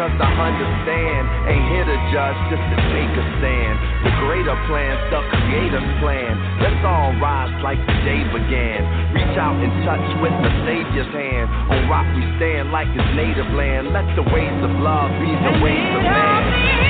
cause I understand. Ain't here to judge, just to take a stand. The greater plan's the creator's plan. Let's all rise like the day began. Reach out and touch with the Savior's hand. On rock we stand like his native land. Let the ways of love be the ways of man.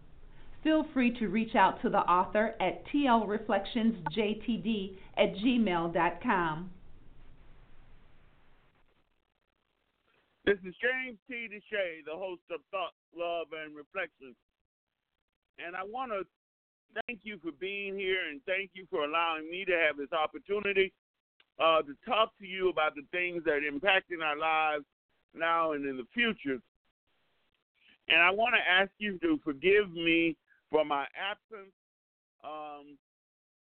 Feel free to reach out to the author at tlreflectionsjtd at gmail.com. This is James T. DeShay, the host of Thought, Love, and Reflections. And I want to thank you for being here and thank you for allowing me to have this opportunity uh, to talk to you about the things that are impacting our lives now and in the future. And I want to ask you to forgive me for my absence. Um,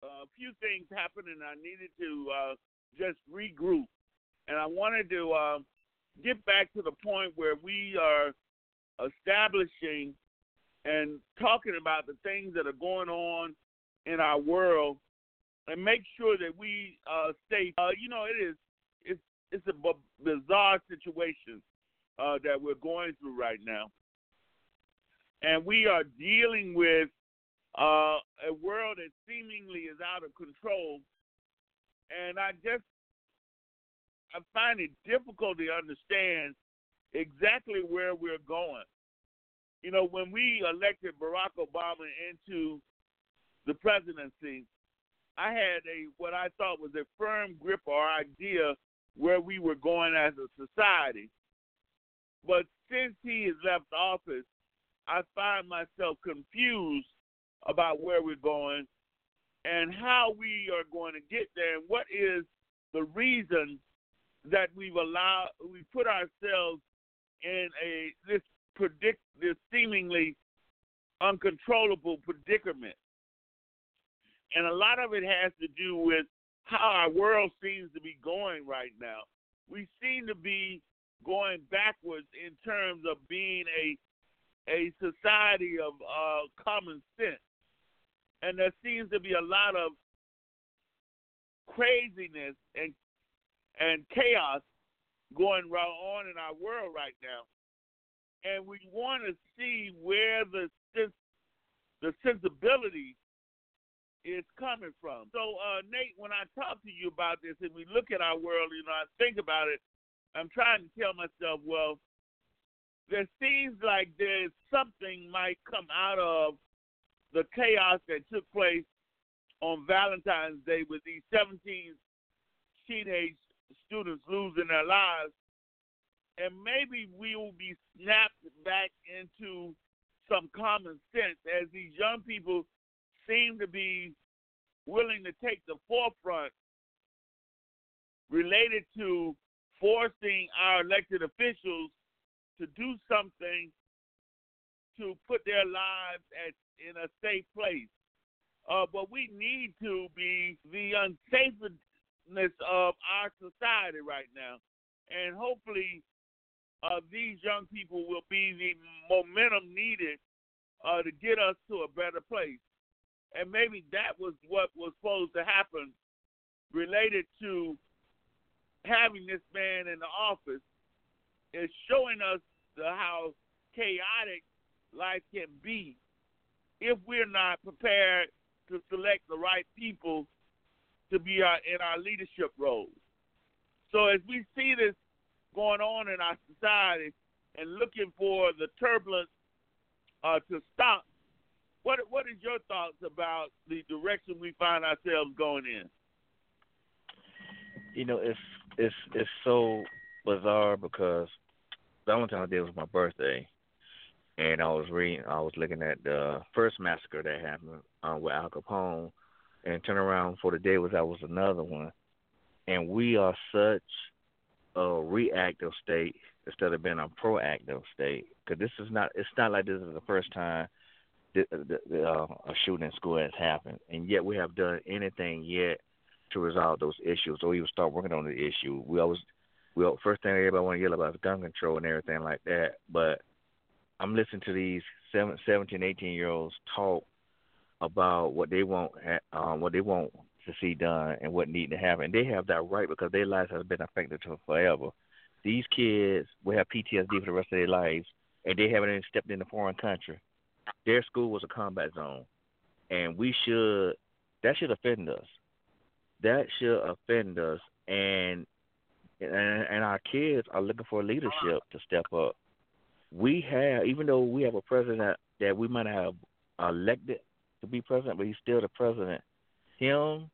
a few things happened and I needed to uh, just regroup. And I wanted to uh, get back to the point where we are establishing and talking about the things that are going on in our world and make sure that we uh, stay. Uh, you know, it is it's it's a b- bizarre situation uh, that we're going through right now, and we are dealing with uh, a world that seemingly is out of control. And I just I find it difficult to understand exactly where we're going. You know, when we elected Barack Obama into the presidency, I had a what I thought was a firm grip or idea where we were going as a society. But since he has left office, I find myself confused about where we're going and how we are going to get there and what is the reason that we've allowed we put ourselves in a this predict this seemingly uncontrollable predicament. And a lot of it has to do with how our world seems to be going right now. We seem to be going backwards in terms of being a a society of uh, common sense, and there seems to be a lot of craziness and and chaos going on in our world right now and we want to see where the the sensibility is coming from. So, uh, Nate, when I talk to you about this and we look at our world, you know, I think about it. I'm trying to tell myself, well, there seems like there's something might come out of the chaos that took place on Valentine's Day with these 17 teenage students losing their lives. And maybe we will be snapped back into some common sense as these young people seem to be willing to take the forefront related to forcing our elected officials to do something to put their lives at in a safe place. Uh, but we need to be the unsafeness of our society right now. And hopefully uh, these young people will be the momentum needed uh, to get us to a better place. And maybe that was what was supposed to happen related to having this man in the office is showing us the, how chaotic life can be if we're not prepared to select the right people to be our, in our leadership roles. So as we see this going on in our society and looking for the turbulence uh, to stop. What what is your thoughts about the direction we find ourselves going in? You know, if it's it's so bizarre because Valentine's Day was my birthday, and I was reading, I was looking at the first massacre that happened uh, with Al Capone, and turn around for the day was that was another one, and we are such a reactive state instead of being a proactive state. Because this is not, it's not like this is the first time the, the, the, uh, a shooting in school has happened, and yet we have done anything yet to resolve those issues or even start working on the issue. We always, we first thing everybody want to yell about is gun control and everything like that. But I'm listening to these 17, 18 year olds talk about what they want, um, what they want to see done and what need to happen. And they have that right because their lives have been affected for forever. These kids will have PTSD for the rest of their lives, and they haven't even stepped in a foreign country. Their school was a combat zone, and we should that should offend us. That should offend us, and and, and our kids are looking for leadership to step up. We have, even though we have a president that we might have elected to be president, but he's still the president. Him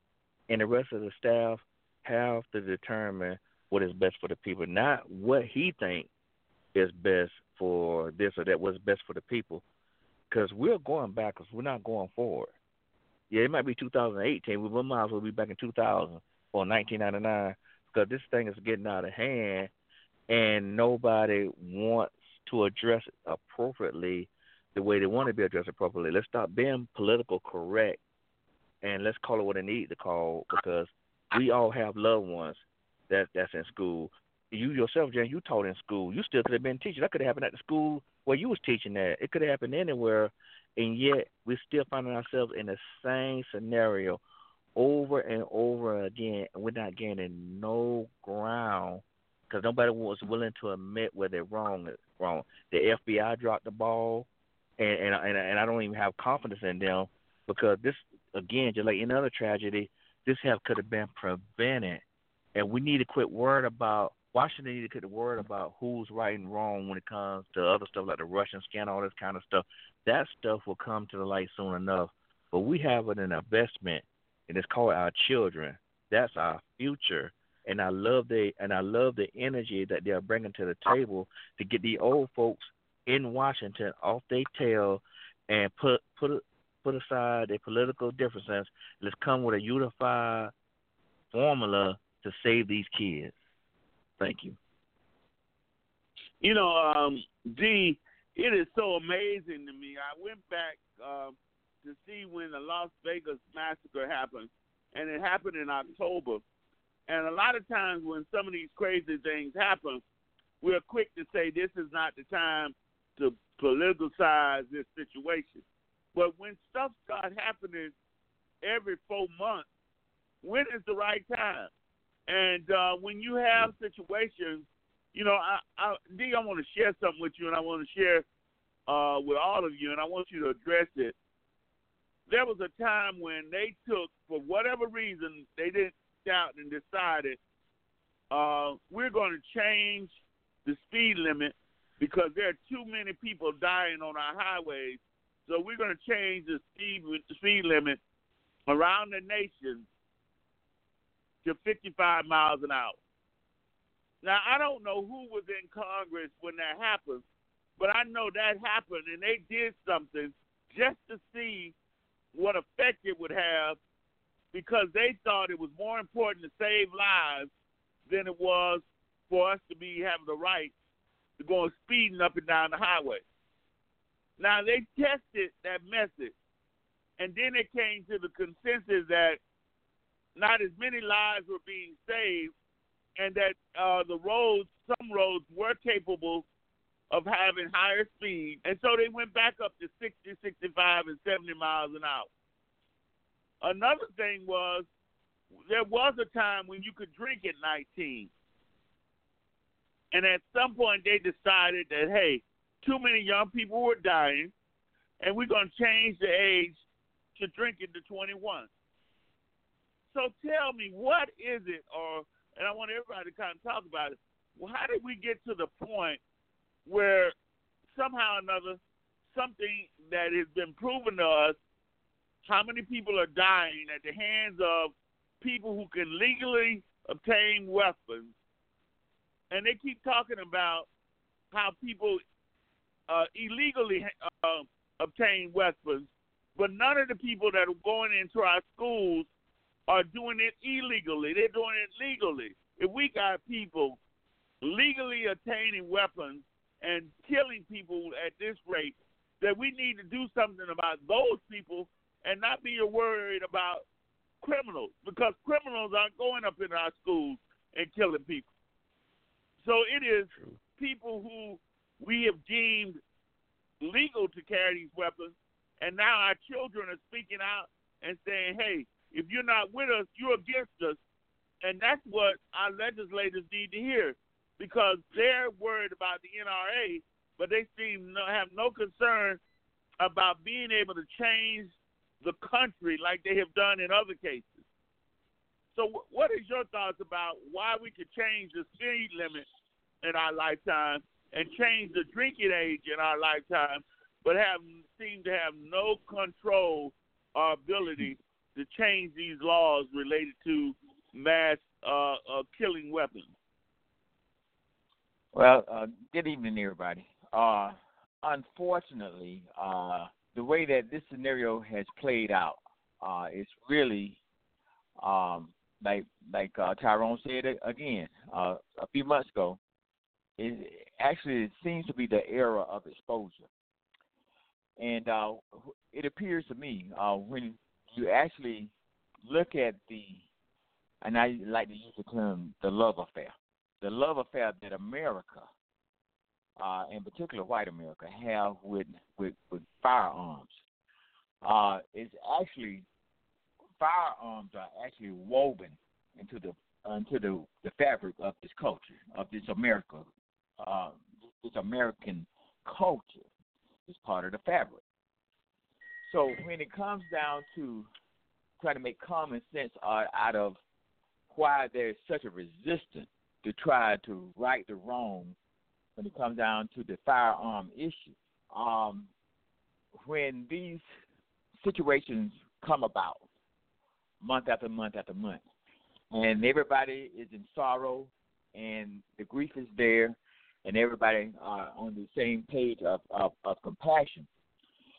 and the rest of the staff have to determine what is best for the people, not what he thinks is best for this or that, what's best for the people. Because we're going backwards, we're not going forward. Yeah, it might be 2018, we might as well be back in 2000 or 1999 because this thing is getting out of hand and nobody wants to address it appropriately the way they want to be addressed appropriately. Let's stop being political correct and let's call it what it needs to call because we all have loved ones that that's in school. You yourself, Jen, you taught in school. You still could have been teaching. That could have happened at the school where you was teaching at. It could have happened anywhere, and yet we're still finding ourselves in the same scenario over and over again, and we're not gaining no ground because nobody was willing to admit where they're wrong. Wrong. The FBI dropped the ball, and and and, and I don't even have confidence in them because this again, just like another tragedy, this have could have been prevented, and we need to quit worrying about Washington need to quit worrying about who's right and wrong when it comes to other stuff like the Russian scandal, all this kind of stuff. That stuff will come to the light soon enough. But we have an investment, and it's called our children. That's our future, and I love the and I love the energy that they're bringing to the table to get the old folks in Washington off their tail and put put put aside their political differences. Let's come with a unified formula to save these kids. Thank you. You know, um, D, it is so amazing to me. I went back um, to see when the Las Vegas massacre happened, and it happened in October. And a lot of times when some of these crazy things happen, we're quick to say this is not the time to politicize this situation. But when stuff starts happening every four months, when is the right time? And uh, when you have situations, you know, I, I, D, I want to share something with you, and I want to share uh, with all of you, and I want you to address it. There was a time when they took, for whatever reason, they didn't out and decided uh, we're going to change the speed limit because there are too many people dying on our highways so we're going to change the speed the speed limit around the nation to 55 miles an hour. Now I don't know who was in Congress when that happened, but I know that happened and they did something just to see what effect it would have because they thought it was more important to save lives than it was for us to be having the right to go speeding up and down the highway. Now they tested that message, and then it came to the consensus that not as many lives were being saved, and that uh, the roads, some roads, were capable of having higher speed, and so they went back up to 60, 65, and 70 miles an hour. Another thing was there was a time when you could drink at 19. And at some point, they decided that, hey, too many young people were dying, and we're going to change the age to drinking to 21. So tell me, what is it, or and I want everybody to kind of talk about it. Well, how did we get to the point where somehow or another something that has been proven to us, how many people are dying at the hands of people who can legally obtain weapons, and they keep talking about how people uh, illegally uh, obtain weapons, but none of the people that are going into our schools are doing it illegally. They're doing it legally. If we got people legally obtaining weapons and killing people at this rate, that we need to do something about those people and not be worried about criminals because criminals aren't going up in our schools and killing people. So it is people who we have deemed legal to carry these weapons, and now our children are speaking out and saying, hey, if you're not with us, you're against us. And that's what our legislators need to hear because they're worried about the NRA, but they seem to have no concern about being able to change the country like they have done in other cases. So, what is your thoughts about why we could change the speed limit in our lifetime and change the drinking age in our lifetime, but have seem to have no control or ability to change these laws related to mass uh, uh, killing weapons? Well, uh, good evening, everybody. Uh, unfortunately, uh, the way that this scenario has played out uh, is really, um, like like uh, Tyrone said again uh, a few months ago. It actually it seems to be the era of exposure, and uh, it appears to me uh, when you actually look at the, and I like to use the term the love affair the love affair that America, uh, in particular white America, have with with, with firearms uh, is actually firearms are actually woven into the into the, the fabric of this culture of this America, uh, this American culture is part of the fabric. So when it comes down to trying to make common sense out, out of why there's such a resistance to try to right the wrong when it comes down to the firearm issue. Um, when these situations come about month after month after month, and everybody is in sorrow, and the grief is there, and everybody are on the same page of, of, of compassion.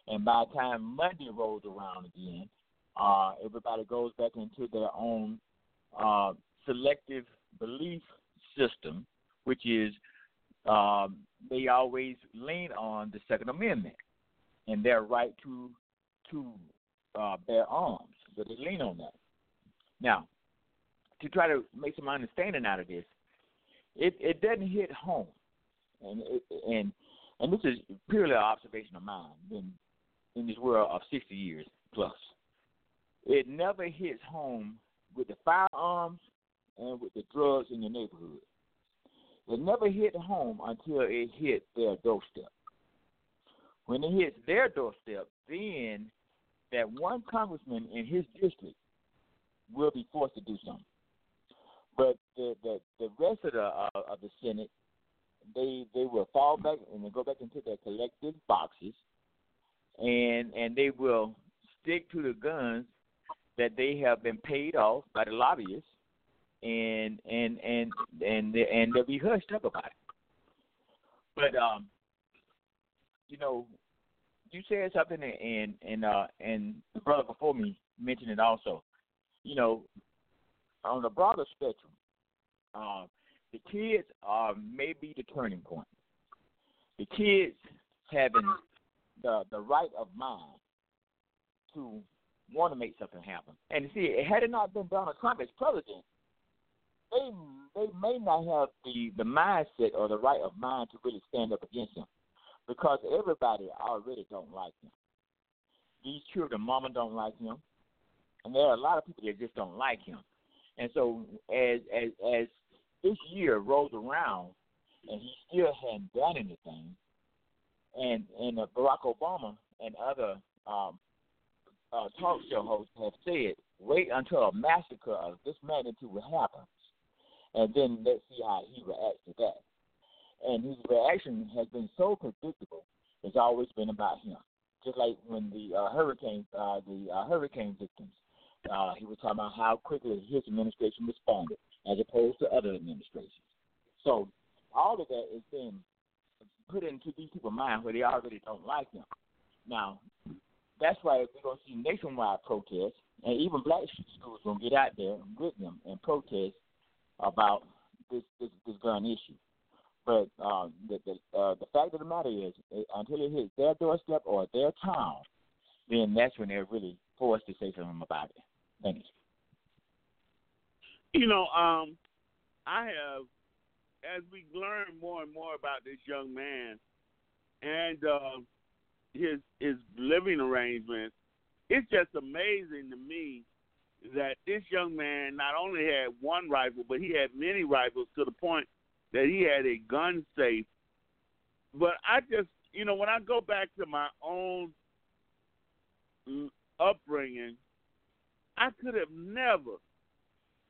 And by the time Monday rolls around again, uh, everybody goes back into their own uh, selective belief system, which is um, they always lean on the Second Amendment and their right to to uh, bear arms. So they lean on that. Now, to try to make some understanding out of this, it, it doesn't hit home, and it, and and this is purely an observation of mine in in this world of sixty years plus. It never hits home with the firearms and with the drugs in your neighborhood. It never hit home until it hit their doorstep. When it hits their doorstep, then that one congressman in his district will be forced to do something. But the the, the rest of the uh, of the Senate, they they will fall back and they go back into their collective boxes, and and they will stick to the guns that they have been paid off by the lobbyists and and and and and they'll be hushed up about it. But um, you know, you said something, and and uh, and the brother before me mentioned it also. You know, on the broader spectrum, uh, the kids are maybe the turning point. The kids having the the right of mind to want to make something happen. And see, had it not been Donald Trump as president, they they may not have the the mindset or the right of mind to really stand up against him, because everybody already don't like him. These children, mama don't like him, and there are a lot of people that just don't like him. And so as as as this year rolls around and he still hadn't done anything, and and uh, Barack Obama and other um, uh, talk show hosts have said, wait until a massacre of this magnitude will happen and then let's see how he reacts to that. And his reaction has been so predictable. It's always been about him. Just like when the uh, hurricane, uh, the uh, hurricane victims Uh, he was talking about how quickly his administration responded as opposed to other administrations. So all of that is being put into these people's mind where they already don't like him. Now, that's why we're going to see nationwide protests, and even black schools going to get out there with them and protest about this this, this gun issue. But uh, the the, uh, the fact of the matter is, until it hits their doorstep or their town, then that's when they're really forced to say something about it. Thank you. You know, um, I have, as we learn more and more about this young man and uh, his his living arrangements, it's just amazing to me that this young man not only had one rifle, but he had many rifles to the point that he had a gun safe. But I just, you know, when I go back to my own upbringing, I could have never,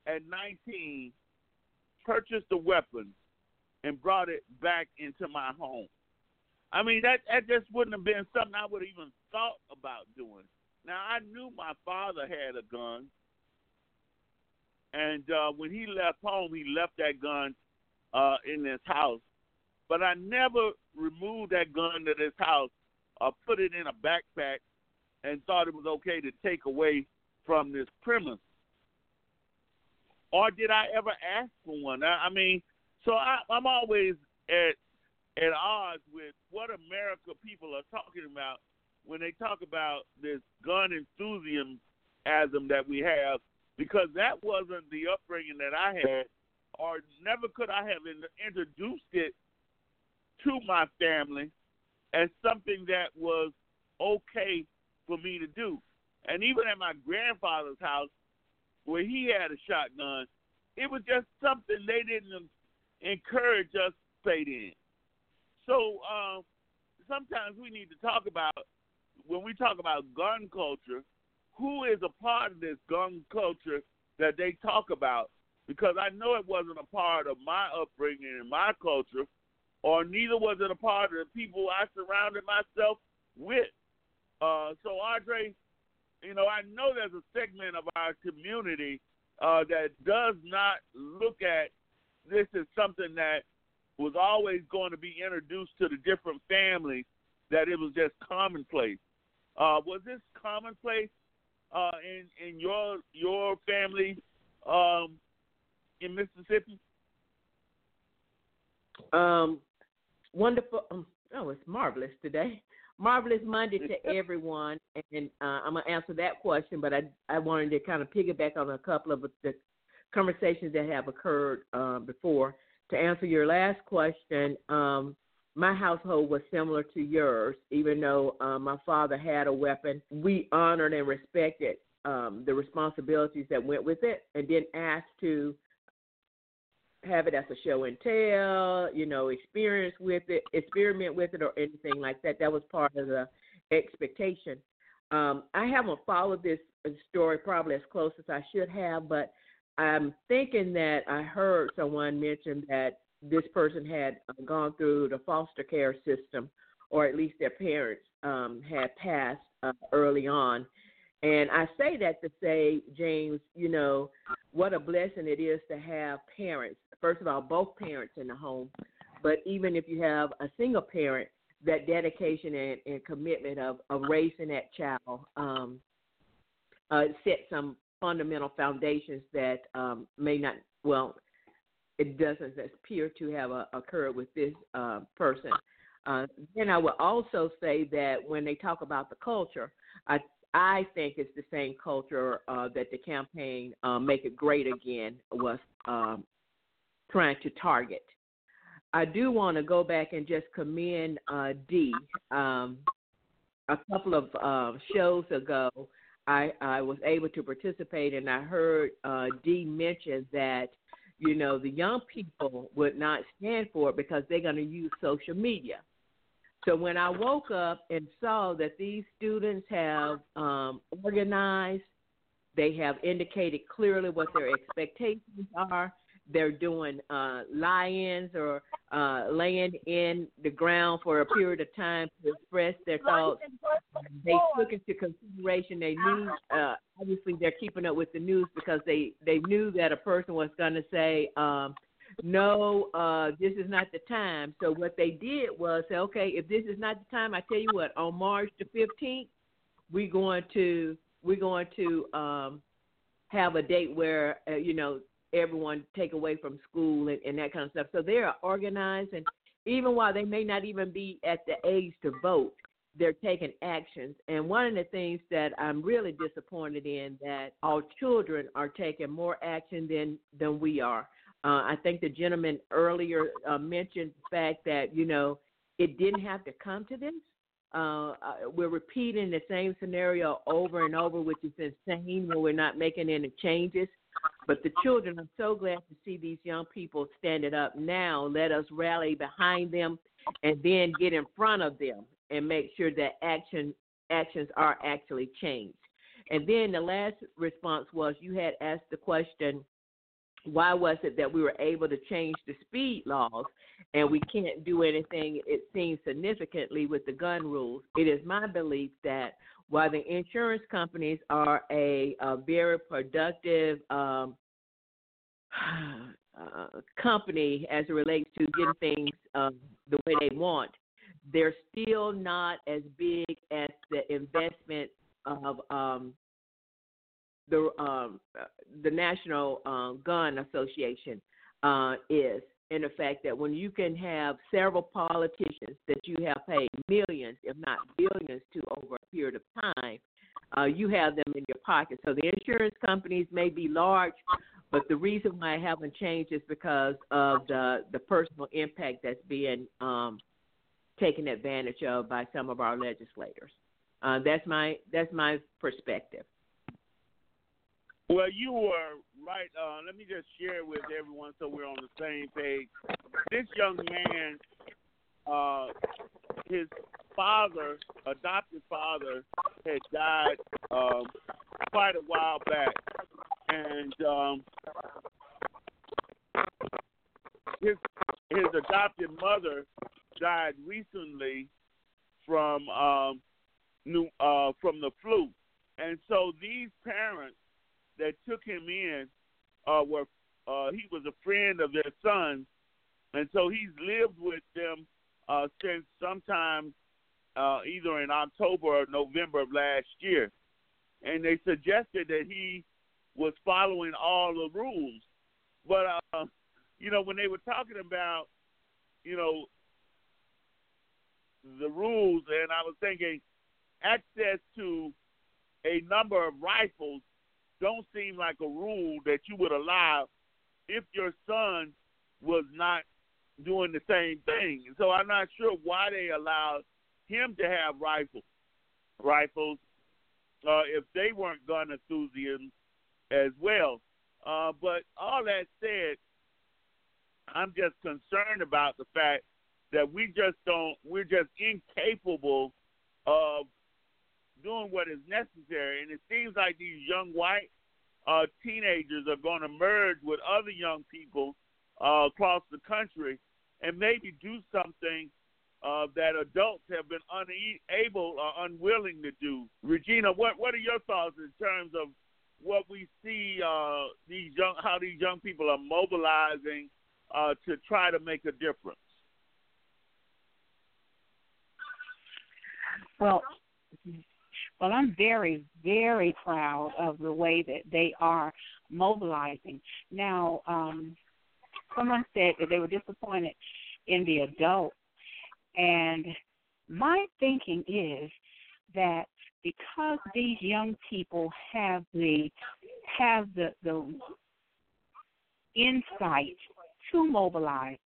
at 19, purchased a weapon and brought it back into my home. I mean, that that just wouldn't have been something I would have even thought about doing. Now I knew my father had a gun, and uh, when he left home, he left that gun uh, in his house. But I never removed that gun to his house or put it in a backpack and thought it was okay to take away from this premise. Or did I ever ask for one? I, I mean, so I, I'm always at at odds with what America people are talking about when they talk about this gun enthusiasm that we have, because that wasn't the upbringing that I had, or never could I have introduced it to my family as something that was okay for me to do. And even at my grandfather's house, where he had a shotgun, it was just something they didn't encourage us to stay in. So um, sometimes we need to talk about when we talk about gun culture, who is a part of this gun culture that they talk about? Because I know it wasn't a part of my upbringing and my culture, or neither was it a part of the people I surrounded myself with. Uh, so, Andre, you know, I know there's a segment of our community uh, that does not look at this as something that was always going to be introduced to the different families, that it was just commonplace. Uh, was this commonplace uh, in in your your family um, in Mississippi? Um, wonderful. Um, oh, it's marvelous today. Marvelous Monday to everyone, and uh, I'm gonna answer that question. But I I wanted to kind of piggyback on a couple of the conversations that have occurred uh, before. To answer your last question, um, my household was similar to yours. Even though uh, my father had a weapon, we honored and respected um, the responsibilities that went with it, and didn't ask to have it as a show and tell, you know, experience with it, experiment with it, or anything like that. That was part of the expectation. Um, I haven't followed this story probably as close as I should have, but I'm thinking that I heard someone mention that this person had gone through the foster care system, or at least their parents um, had passed uh, early on. And I say that to say, James, you know, what a blessing it is to have parents first of all, both parents in the home, but even if you have a single parent, that dedication and, and commitment of, of raising that child um, uh, set some fundamental foundations that um, may not, well, it doesn't appear to have uh, occurred with this uh, person. Uh, then I would also say that when they talk about the culture, I I think it's the same culture uh, that the campaign uh, "Make It Great Again" was um, trying to target. I do want to go back and just commend uh, Dee. Um, a couple of shows ago, I, I was able to participate, and I heard Dee mention that you know the young people would not stand for it because they're going to use social media. So when I woke up and saw that these students have um, organized, they have indicated clearly what their expectations are, they're doing uh, lie-ins or uh, laying in the ground for a period of time to express their thoughts. They took into consideration they knew. Uh, obviously, they're keeping up with the news because they they knew that a person was going to say. Um, no, uh, this is not the time. So what they did was say, okay, if this is not the time, I tell you what, on March the fifteenth, we're going to we're going to um, have a date where uh, you know everyone take away from school and, and that kind of stuff. So they are organized, and even while they may not even be at the age to vote, they're taking actions. And one of the things that I'm really disappointed in that our children are taking more action than than we are. Uh, I think the gentleman earlier uh, mentioned the fact that you know it didn't have to come to this. Uh, uh, we're repeating the same scenario over and over, which is insane when we're not making any changes. But the children, I'm so glad to see these young people standing up now. Let us rally behind them and then get in front of them and make sure that action actions are actually changed. And then the last response was you had asked the question, why was it that we were able to change the speed laws and we can't do anything, it seems, significantly with the gun rules? It is my belief that while the insurance companies are a, a very productive um, uh, company as it relates to getting things um, the way they want, they're still not as big as the investment of um, the um, the National um, Gun Association uh, is. In the fact that when you can have several politicians that you have paid millions, if not billions, to over period of time, uh, you have them in your pocket. So the insurance companies may be large, but the reason why I haven't changed is because of the the personal impact that's being um, taken advantage of by some of our legislators. Uh, that's my that's my perspective. Well, you were right. Uh, let me just share with everyone so we're on the same page. This young man, uh, his father, adopted father, had died um, quite a while back, and um, his his adopted mother died recently from um, new uh, from the flu, and so these parents that took him in uh, were uh, he was a friend of their son, and so he's lived with them uh, since sometime uh, either in October or November of last year, and they suggested that he was following all the rules, but uh, you know when they were talking about you know the rules, and I was thinking access to a number of rifles don't seem like a rule that you would allow if your son was not doing the same thing. So I'm not sure why they allowed him to have rifles, rifles, uh, if they weren't gun enthusiasts as well. Uh, but all that said, I'm just concerned about the fact that we just don't, we're just incapable of doing what is necessary. And it seems like these young white uh, teenagers are going to merge with other young people uh, across the country and maybe do something uh, that adults have been unable or unwilling to do. Regina, what what are your thoughts in terms of what we see uh, these young how these young people are mobilizing uh, to try to make a difference? Well, well, I'm very, very proud of the way that they are mobilizing. Now, um, someone said that they were disappointed in the adults, and my thinking is that because these young people have the have the the insight to mobilize,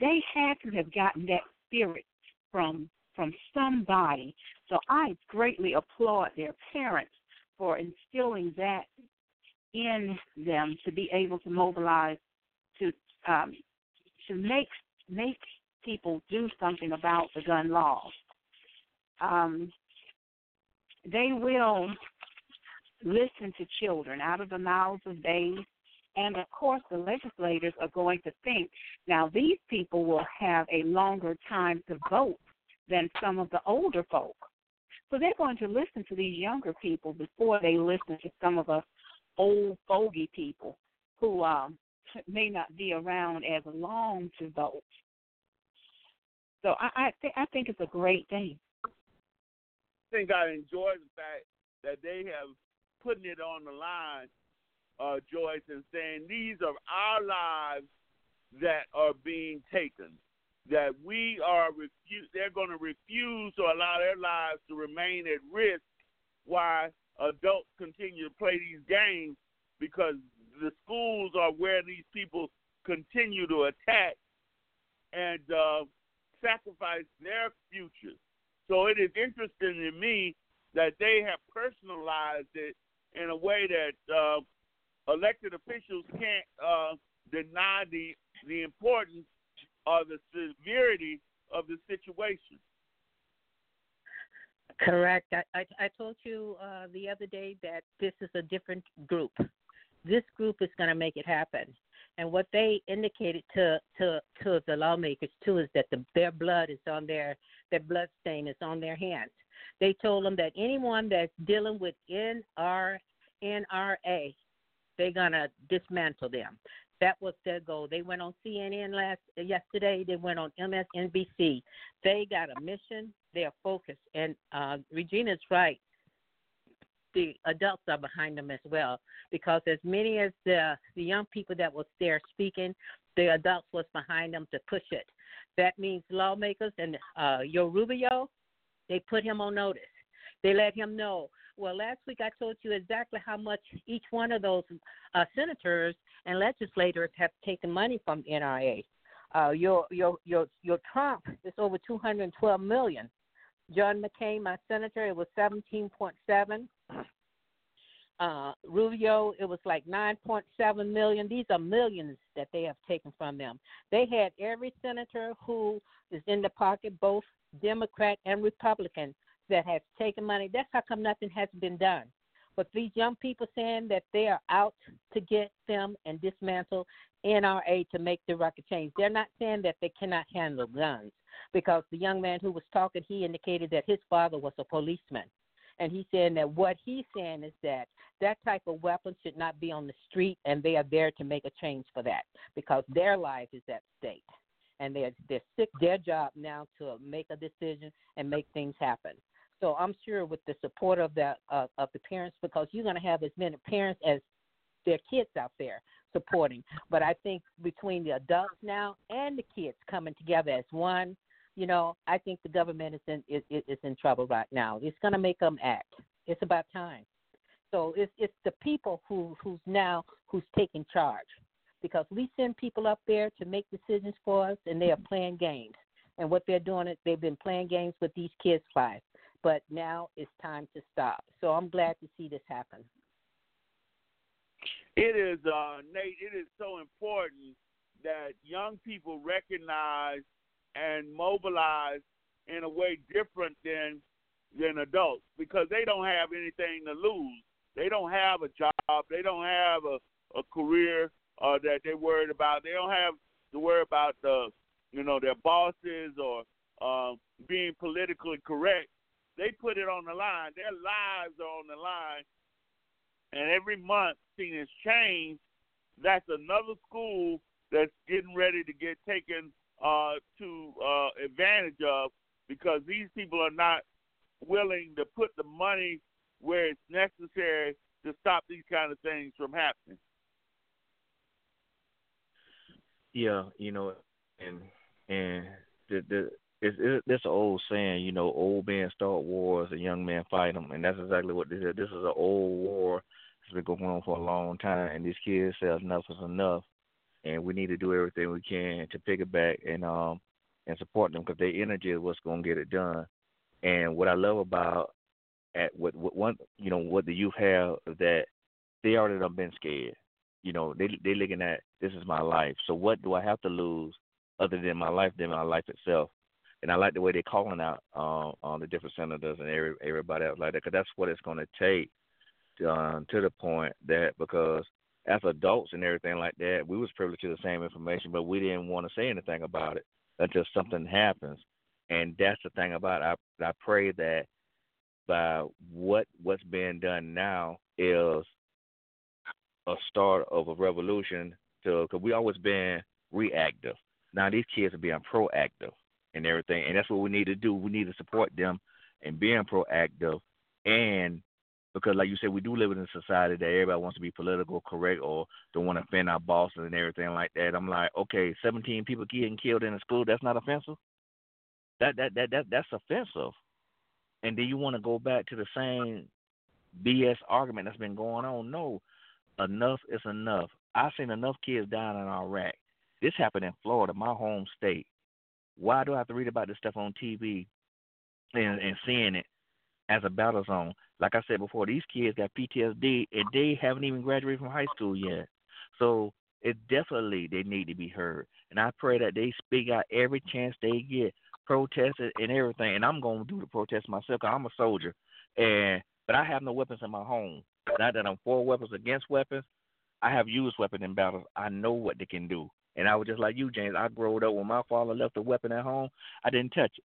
they had to have gotten that spirit from from somebody. So I greatly applaud their parents for instilling that in them to be able to mobilize to um, to make make people do something about the gun laws. Um, they will listen to children out of the mouths of babes And of course, the legislators are going to think now these people will have a longer time to vote than some of the older folk. So they're going to listen to these younger people before they listen to some of us old fogey people who um, may not be around as long to vote. So I I, th- I think it's a great thing. I think I enjoy the fact that they have putting it on the line, uh, Joyce, and saying these are our lives that are being taken. That we are refuse they're going to refuse to allow their lives to remain at risk while adults continue to play these games because the schools are where these people continue to attack and uh, sacrifice their futures. So it is interesting to me that they have personalized it in a way that uh, elected officials can't uh, deny the the importance or the severity of the situation. Correct. I, I, I told you uh, the other day that this is a different group. This group is going to make it happen. And what they indicated to to to the lawmakers too is that the, their blood is on their their blood stain is on their hands. They told them that anyone that's dealing with NR NRA, they're gonna dismantle them. That was their goal. They went on CNN last yesterday. They went on MSNBC. They got a mission. They're focused. And uh, Regina's right. The adults are behind them as well because as many as the the young people that was there speaking, the adults was behind them to push it. That means lawmakers and uh, Rubio, they put him on notice. They let him know. Well, last week I told you exactly how much each one of those uh, senators and legislators have taken money from NRA. Uh, your your your your Trump is over 212 million. John McCain, my senator, it was 17.7. Uh, Rubio, it was like 9.7 million. These are millions that they have taken from them. They had every senator who is in the pocket, both Democrat and Republican, that has taken money. That's how come nothing has been done. But these young people saying that they are out to get them and dismantle NRA to make the record change. They're not saying that they cannot handle guns because the young man who was talking, he indicated that his father was a policeman. And he's saying that what he's saying is that that type of weapon should not be on the street, and they are there to make a change for that because their life is at stake. And they're, they're sick their job now to make a decision and make things happen. So I'm sure with the support of the uh, of the parents, because you're going to have as many parents as their kids out there supporting. But I think between the adults now and the kids coming together as one, you know, I think the government is in is, is in trouble right now. It's going to make them act. It's about time. So it's it's the people who who's now who's taking charge, because we send people up there to make decisions for us, and they are playing games. And what they're doing is they've been playing games with these kids' lives but now it's time to stop. So I'm glad to see this happen. It is, uh, Nate, it is so important that young people recognize and mobilize in a way different than than adults because they don't have anything to lose. They don't have a job. They don't have a, a career uh, that they're worried about. They don't have to worry about the, you know, their bosses or uh, being politically correct. They put it on the line. Their lives are on the line. And every month, things change. That's another school that's getting ready to get taken uh, to uh, advantage of because these people are not willing to put the money where it's necessary to stop these kind of things from happening. Yeah, you know, and and the the it's it, it's an old saying, you know, old men start wars and young men fight them, and that's exactly what this is. This is an old war that's been going on for a long time, and these kids say enough is enough, and we need to do everything we can to pick it back and um and support them because their energy is what's going to get it done. And what I love about at what, what one you know what the youth have that they already done been scared. You know, they they looking at this is my life. So what do I have to lose other than my life than my life itself? and I like the way they're calling out um, on the different senators and every, everybody else like that because that's what it's going to take um, to the point that because as adults and everything like that, we was privileged to the same information, but we didn't want to say anything about it until something happens. And that's the thing about it. I I pray that by what what's being done now is a start of a revolution to because we always been reactive. Now these kids are being proactive and everything, and that's what we need to do. We need to support them and being proactive, and because like you said, we do live in a society that everybody wants to be political correct or don't want to offend our bosses and everything like that. I'm like, okay, 17 people getting killed in a school, that's not offensive. That that that that that's offensive. And then you want to go back to the same BS argument that's been going on? No, enough is enough. I've seen enough kids down in Iraq. This happened in Florida, my home state. Why do I have to read about this stuff on TV and, and seeing it as a battle zone? Like I said before, these kids got PTSD and they haven't even graduated from high school yet. So it definitely they need to be heard. And I pray that they speak out every chance they get, protest and everything. And I'm going to do the protest myself because I'm a soldier. And but I have no weapons in my home. Not that I'm for weapons against weapons. I have used weapons in battles. I know what they can do. And I was just like you, James. I grew up when my father left a weapon at home. I didn't touch it.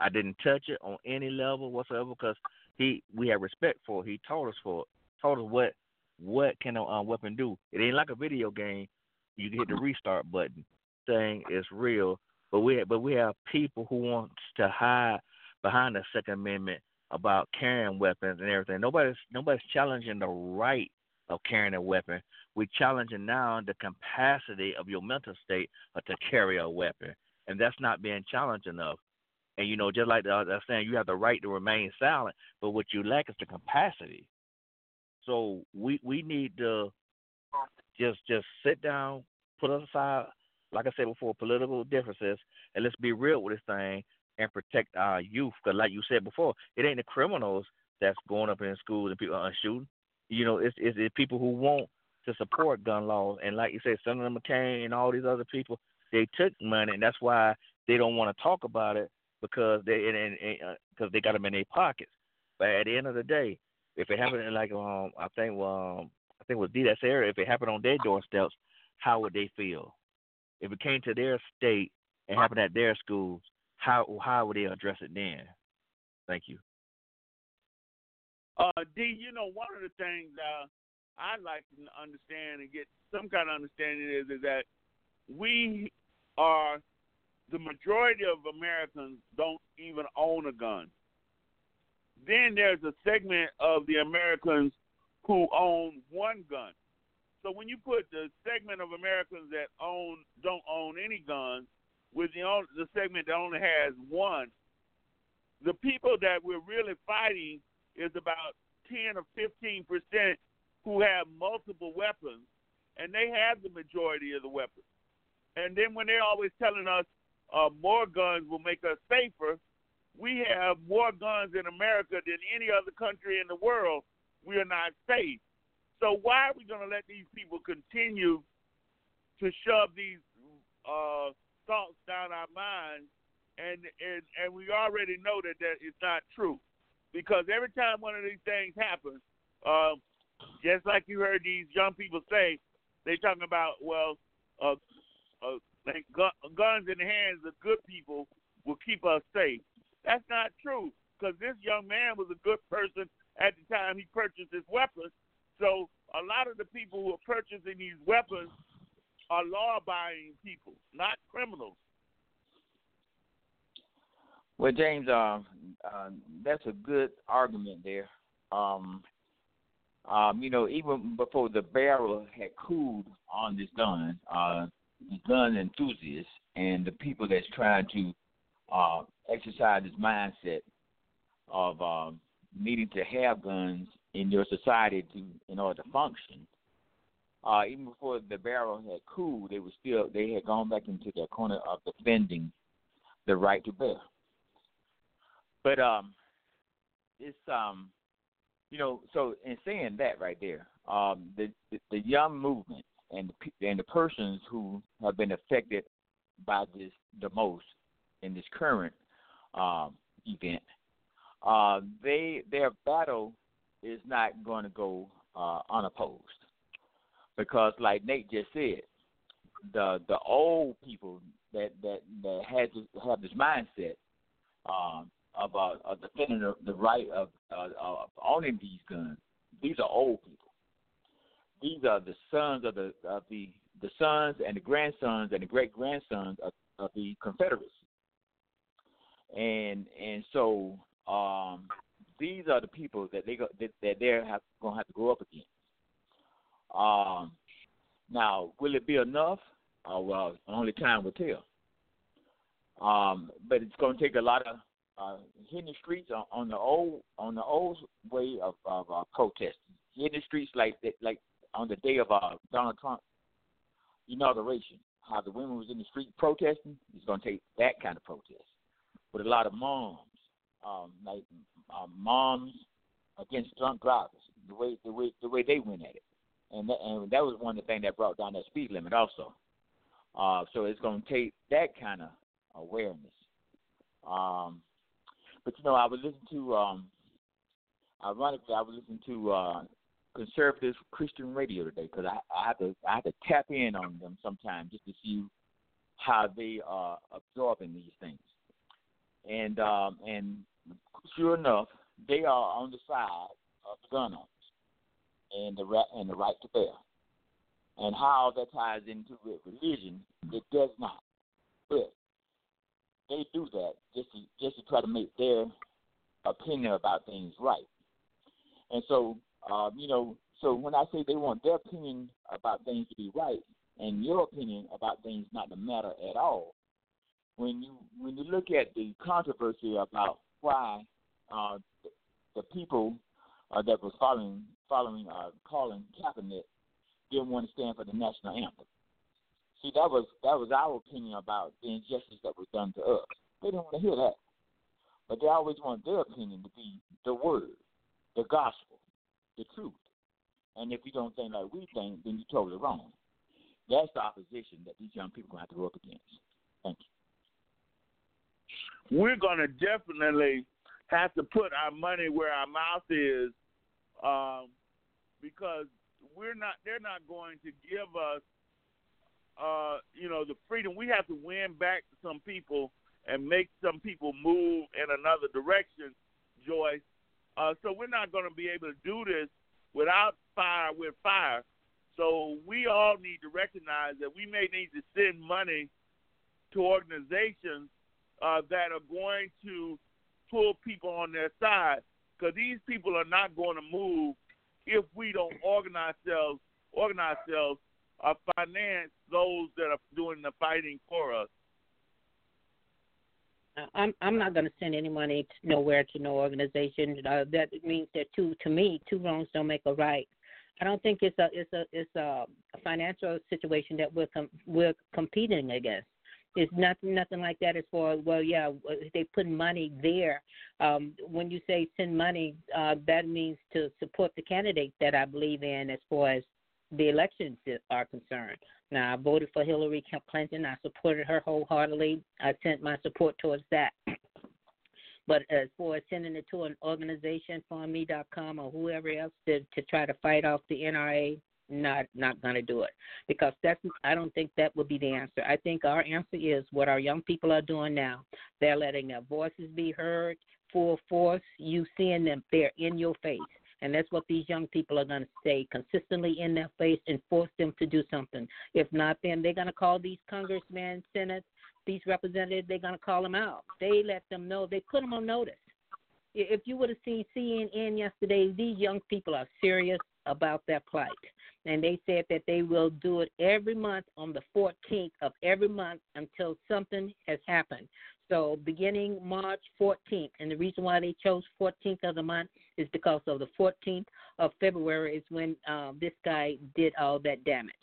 I didn't touch it on any level whatsoever because he we had respect for. He taught us for. Taught us what what can a weapon do. It ain't like a video game. You hit the restart button. Thing is real. But we but we have people who want to hide behind the Second Amendment about carrying weapons and everything. Nobody's nobody's challenging the right of carrying a weapon. We're challenging now the capacity of your mental state to carry a weapon, and that's not being challenged enough. And you know, just like I'm saying, you have the right to remain silent, but what you lack is the capacity. So we we need to just just sit down, put aside, like I said before, political differences, and let's be real with this thing and protect our youth. Because, like you said before, it ain't the criminals that's going up in schools and people are shooting. You know, it's, it's, it's people who want to support gun laws. And like you said, Senator McCain and all these other people, they took money, and that's why they don't want to talk about it because they and, uh, they got them in their pockets. But at the end of the day, if it happened like um I think um I think it was D that's area, if it happened on their doorsteps, how would they feel? If it came to their state and happened at their schools, how how would they address it then? Thank you. Uh, D, you know, one of the things uh, I'd like to understand and get some kind of understanding is is that we are the majority of Americans don't even own a gun. Then there's a segment of the Americans who own one gun. So when you put the segment of Americans that own don't own any guns with the the segment that only has one, the people that we're really fighting is about 10 or 15 percent who have multiple weapons, and they have the majority of the weapons. And then when they're always telling us uh, more guns will make us safer, we have more guns in America than any other country in the world. We are not safe. So why are we going to let these people continue to shove these uh, thoughts down our minds, and and and we already know that that is not true, because every time one of these things happens, um, just like you heard these young people say, they talking about well, uh, uh, like gu- guns in the hands of good people will keep us safe. That's not true, because this young man was a good person at the time he purchased his weapons. So a lot of the people who are purchasing these weapons are law-abiding people, not criminals. Well, James, uh, uh, that's a good argument there. Um, um, you know, even before the barrel had cooled on this gun, uh, gun enthusiasts and the people that's trying to uh, exercise this mindset of um, needing to have guns in your society to in order to function uh, even before the barrel had cooled, they were still they had gone back into their corner of defending the right to bear. But um, it's um, you know, so in saying that right there, um, the, the the young movement and the and the persons who have been affected by this the most in this current um, event, uh, they their battle is not going to go uh, unopposed. because, like Nate just said, the the old people that that that to have this mindset um, about uh, defending the, the right of, uh, of owning these guns. These are old people. These are the sons of the of the the sons and the grandsons and the great grandsons of, of the Confederacy. And and so um, these are the people that they go, that, that they're have, to have to go up against. Um, now, will it be enough? Uh, well, only time will tell. Um, but it's going to take a lot of uh, the streets on, on the old on the old way of, of uh, protesting. The streets like like on the day of uh, Donald Trump inauguration, how the women was in the street protesting. It's going to take that kind of protest with a lot of moms, um, like uh, moms against drunk drivers. The way the way the way they went at it, and that, and that was one of the things that brought down that speed limit also. Uh, so it's going to take that kind of awareness. Um, but you know, I was listening to, um, ironically, I was listening to uh, conservative Christian radio today because I, I have to I have to tap in on them sometimes just to see how they are absorbing these things. And um, and sure enough, they are on the side of the gun owners and the right and the right to bear. And how that ties into religion, it does not. But they do that just to just to try to make their opinion about things right. And so, um, you know, so when I say they want their opinion about things to be right, and your opinion about things not to matter at all, when you when you look at the controversy about why uh, the, people uh, that was following following uh, Colin Kaepernick didn't want to stand for the national anthem. See, that was that was our opinion about the injustice that was done to us. They didn't want to hear that, but they always want their opinion to be the word, the gospel, the truth. And if you don't think like we think, then you're totally wrong. That's the opposition that these young people are going to have to go up against. Thank you. We're going to definitely have to put our money where our mouth is um, because we're not. They're not going to give us uh, you know, the freedom. We have to win back some people and make some people move in another direction, Joyce. Uh, so we're not going to be able to do this without fire with fire. So we all need to recognize that we may need to send money to organizations uh, that are going to pull people on their side because these people are not going to move if we don't organize ourselves, organize ourselves uh, finance those that are doing the fighting for us. I'm I'm not going to send any money to nowhere to no organization. Uh, that means that two to me two wrongs don't make a right. I don't think it's a it's a it's a, financial situation that we're com- we're competing against. It's nothing nothing like that as far as well yeah they put money there. Um, when you say send money, uh, that means to support the candidate that I believe in as far as the elections are concerned. Now, I voted for Hillary Clinton. I supported her wholeheartedly. I sent my support towards that. But as as sending it to an organization, FundMe.com or whoever else to to try to fight off the NRA, not not going to do it because that's I don't think that would be the answer. I think our answer is what our young people are doing now. They're letting their voices be heard full force. You seeing them, they're in your face. And that's what these young people are going to say consistently in their face and force them to do something. If not, then they're going to call these congressmen, senators, these representatives, they're going to call them out. They let them know, they put them on notice. If you would have seen CNN yesterday, these young people are serious about their plight. And they said that they will do it every month on the 14th of every month until something has happened. So beginning March 14th, and the reason why they chose 14th of the month is because of the 14th of February is when um, this guy did all that damage.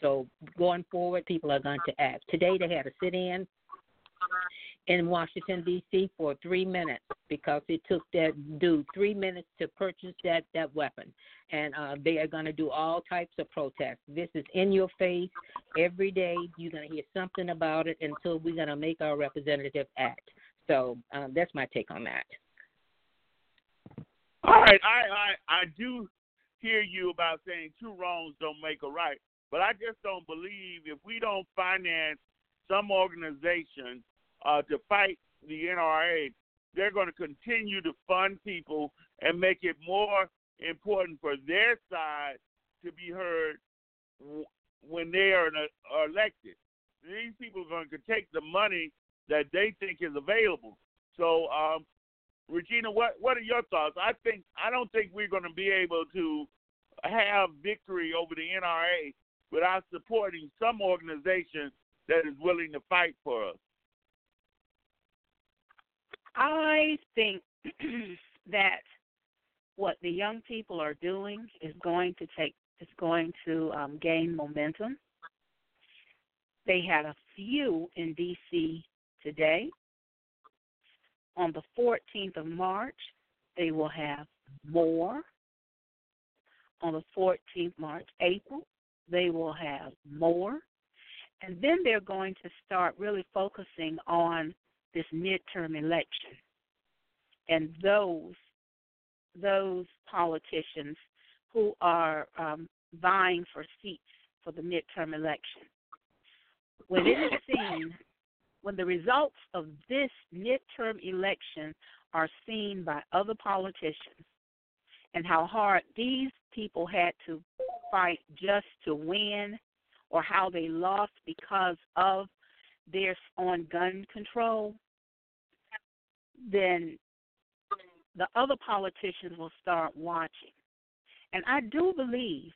So going forward, people are going to act. Today they had a sit-in in Washington D.C. for three minutes because it took that dude three minutes to purchase that that weapon, and uh, they are going to do all types of protests. This is in your face every day. You're going to hear something about it until we're going to make our representative act. So um, that's my take on that. All right, I I I do hear you about saying two wrongs don't make a right, but I just don't believe if we don't finance some organization uh, to fight the NRA, they're going to continue to fund people and make it more important for their side to be heard when they are, are elected. These people are going to take the money that they think is available. So, um, Regina, what what are your thoughts? I think I don't think we're going to be able to have victory over the NRA without supporting some organization that is willing to fight for us. I think that what the young people are doing is going to take is going to um, gain momentum. They had a few in D.C. today. On the 14th of March, they will have more. On the 14th March, April, they will have more. And then they're going to start really focusing on this midterm election and those those politicians who are um, vying for seats for the midterm election. When it is seen, when the results of this midterm election are seen by other politicians, and how hard these people had to fight just to win, or how they lost because of their on gun control, then the other politicians will start watching. And I do believe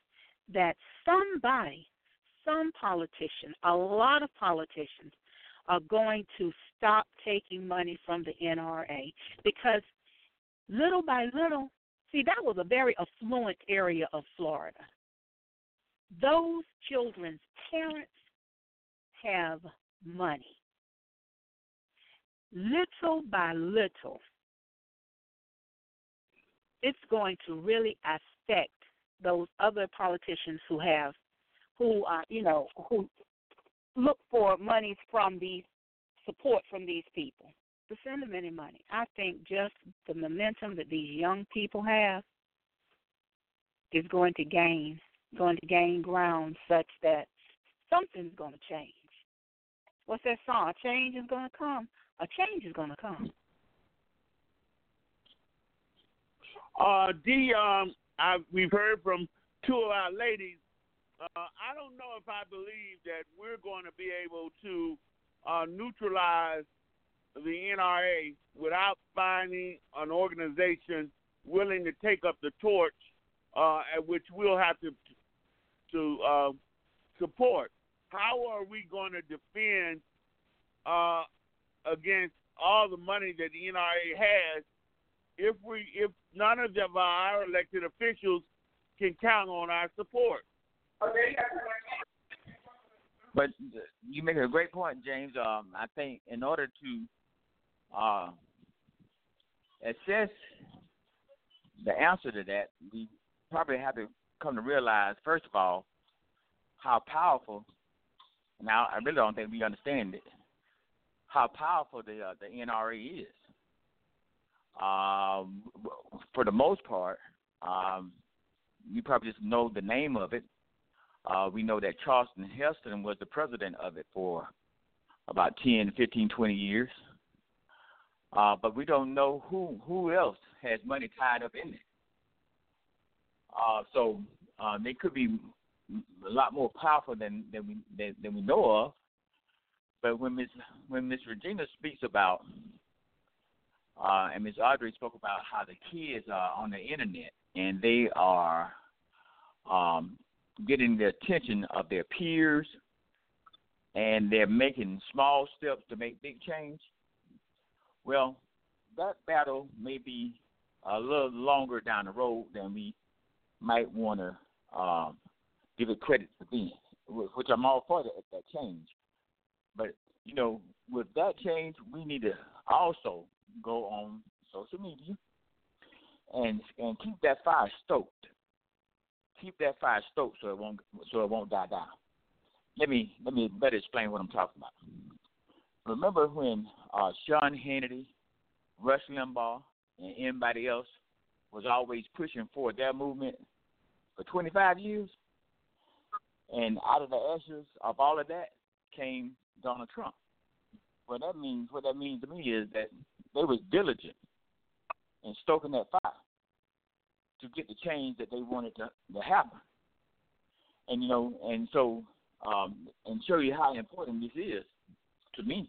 that somebody, some politician, a lot of politicians are going to stop taking money from the NRA because little by little, see, that was a very affluent area of Florida. Those children's parents have money. Little by little, it's going to really affect those other politicians who have who are you know who look for monies from these support from these people to send them any money. I think just the momentum that these young people have is going to gain going to gain ground such that something's going to change. What's that song? A change is to come. A change is to come. Uh, D, um, I, we've heard from two of our ladies. Uh, I don't know if I believe that we're going to be able to uh, neutralize the NRA without finding an organization willing to take up the torch, uh, at which we'll have to to uh, support. How are we going to defend uh, against all the money that the NRA has if we if none of them, our elected officials can count on our support. But you make a great point, James. Um, I think in order to uh, assess the answer to that, we probably have to come to realize, first of all, how powerful. Now, I really don't think we understand it. How powerful the uh, the NRA is. Um, for the most part, um, you probably just know the name of it. Uh, we know that Charlton Heston was the president of it for about 10, 15, 20 years. Uh, but we don't know who who else has money tied up in it. Uh, so uh, they could be a lot more powerful than than we than, than we know of. But when Miss when Miss Regina speaks about uh, and Ms. Audrey spoke about how the kids are on the internet and they are um, getting the attention of their peers and they're making small steps to make big change. Well, that battle may be a little longer down the road than we might want to um, give it credit for being, which I'm all for that, that change. But you know, with that change, we need to also go on social media and and keep that fire stoked. Keep that fire stoked so it won't so it won't die down. Let me let me better explain what I'm talking about. Remember when uh, Sean Hannity, Rush Limbaugh, and anybody else was always pushing for their movement for 25 years. And out of the ashes of all of that came Donald Trump. What that means, what that means to me is that they was diligent in stoking that fire to get the change that they wanted to, to happen. And you know, and so um, and show you how important this is to me.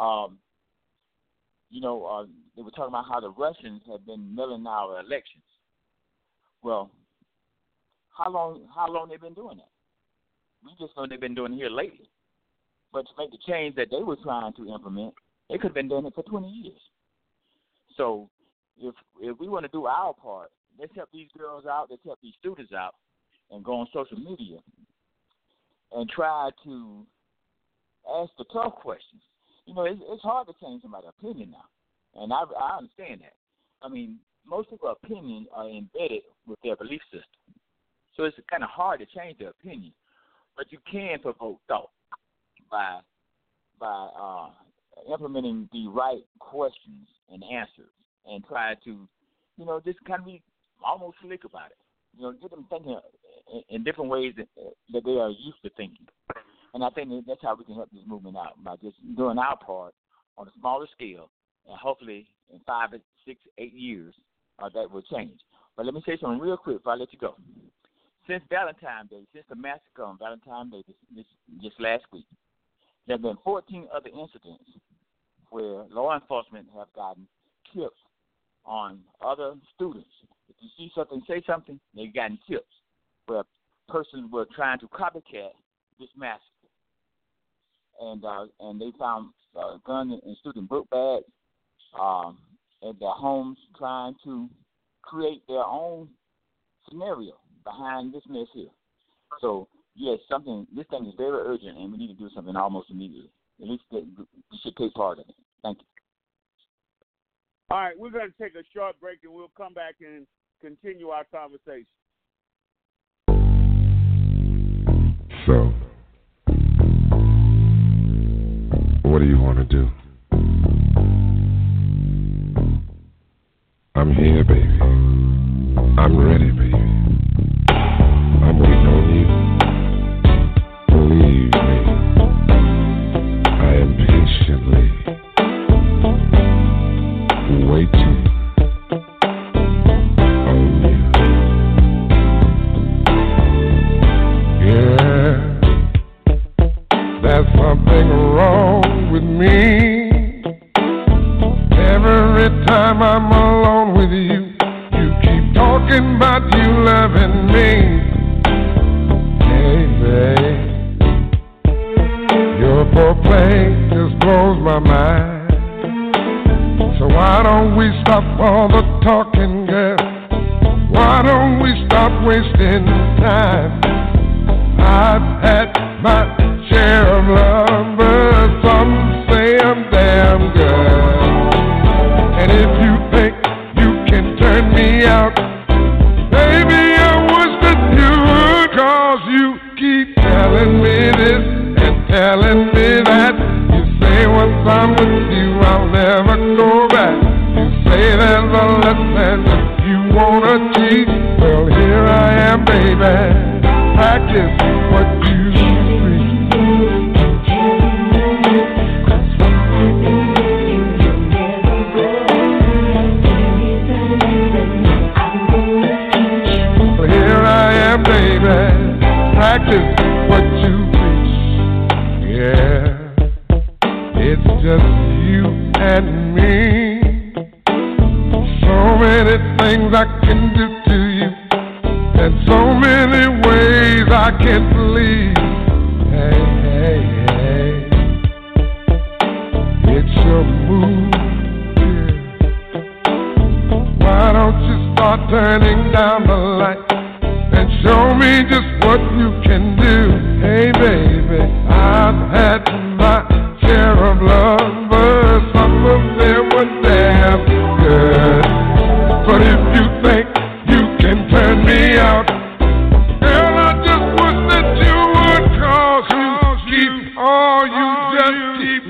Um, you know, uh, they were talking about how the Russians have been milling our elections. Well, how long how long they've been doing that? We just know they've been doing it here lately. But to make the change that they were trying to implement, they could have been doing it for 20 years. So if if we want to do our part, let's help these girls out, let's help these students out, and go on social media and try to ask the tough questions. You know, it's, it's hard to change somebody's opinion now, and I, I understand that. I mean, most people's opinions are embedded with their belief system, so it's kind of hard to change their opinion. But you can provoke thought by by uh, implementing the right questions and answers, and try to, you know, just kind of be almost slick about it. You know, get them thinking in different ways that, that they are used to thinking. And I think that's how we can help this movement out by just doing our part on a smaller scale, and hopefully in five, six, eight years uh, that will change. But let me say something real quick before I let you go. Since Valentine's Day, since the massacre on Valentine's Day this, this just last week, there have been 14 other incidents where law enforcement have gotten tips on other students. If you see something, say something, they've gotten tips where persons were trying to copycat this massacre. And uh, and they found uh, gun and student book bags um, at their homes, trying to create their own scenario behind this mess here. So yes, something. This thing is very urgent, and we need to do something almost immediately. At least we should take part in it. Thank you. All right, we're going to take a short break, and we'll come back and continue our conversation. So, what do you want to do? I'm here, baby.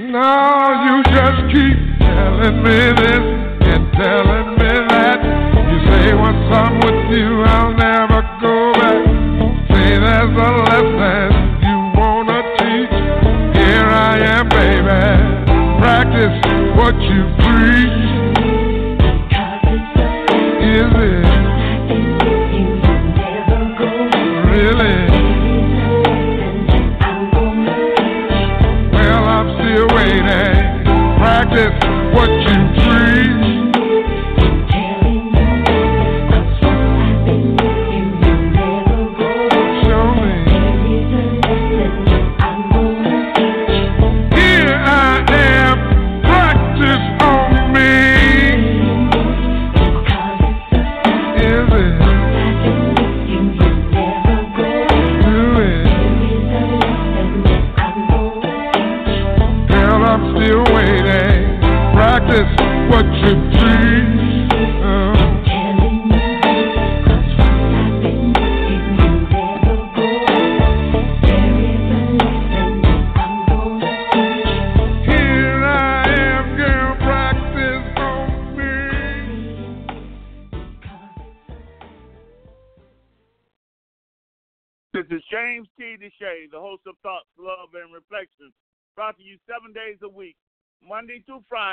Now you just keep telling me this and telling me that. You say once I'm with you, I'll never go back. Say there's a lesson you wanna teach. Here I am, baby. Practice what you preach.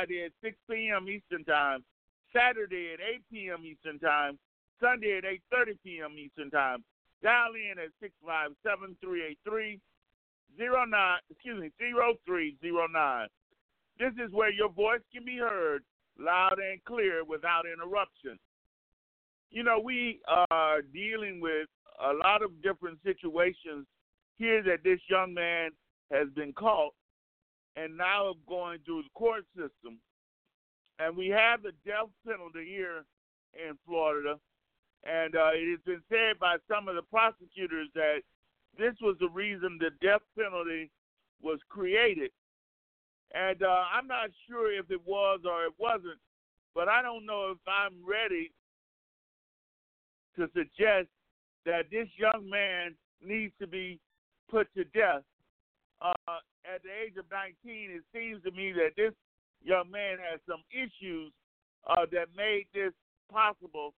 Friday at 6 p.m. Eastern Time, Saturday at 8 p.m. Eastern Time, Sunday at 8.30 p.m. Eastern Time. Dial in at 657-383-09, excuse me, 0309. This is where your voice can be heard loud and clear without interruption. You know, we are dealing with a lot of different situations here that this young man has been caught and now going through the court system. And we have the death penalty here in Florida. And uh, it has been said by some of the prosecutors that this was the reason the death penalty was created. And uh, I'm not sure if it was or it wasn't, but I don't know if I'm ready to suggest that this young man needs to be put to death. Uh, at the age of 19, it seems to me that this young man has some issues uh, that made this possible,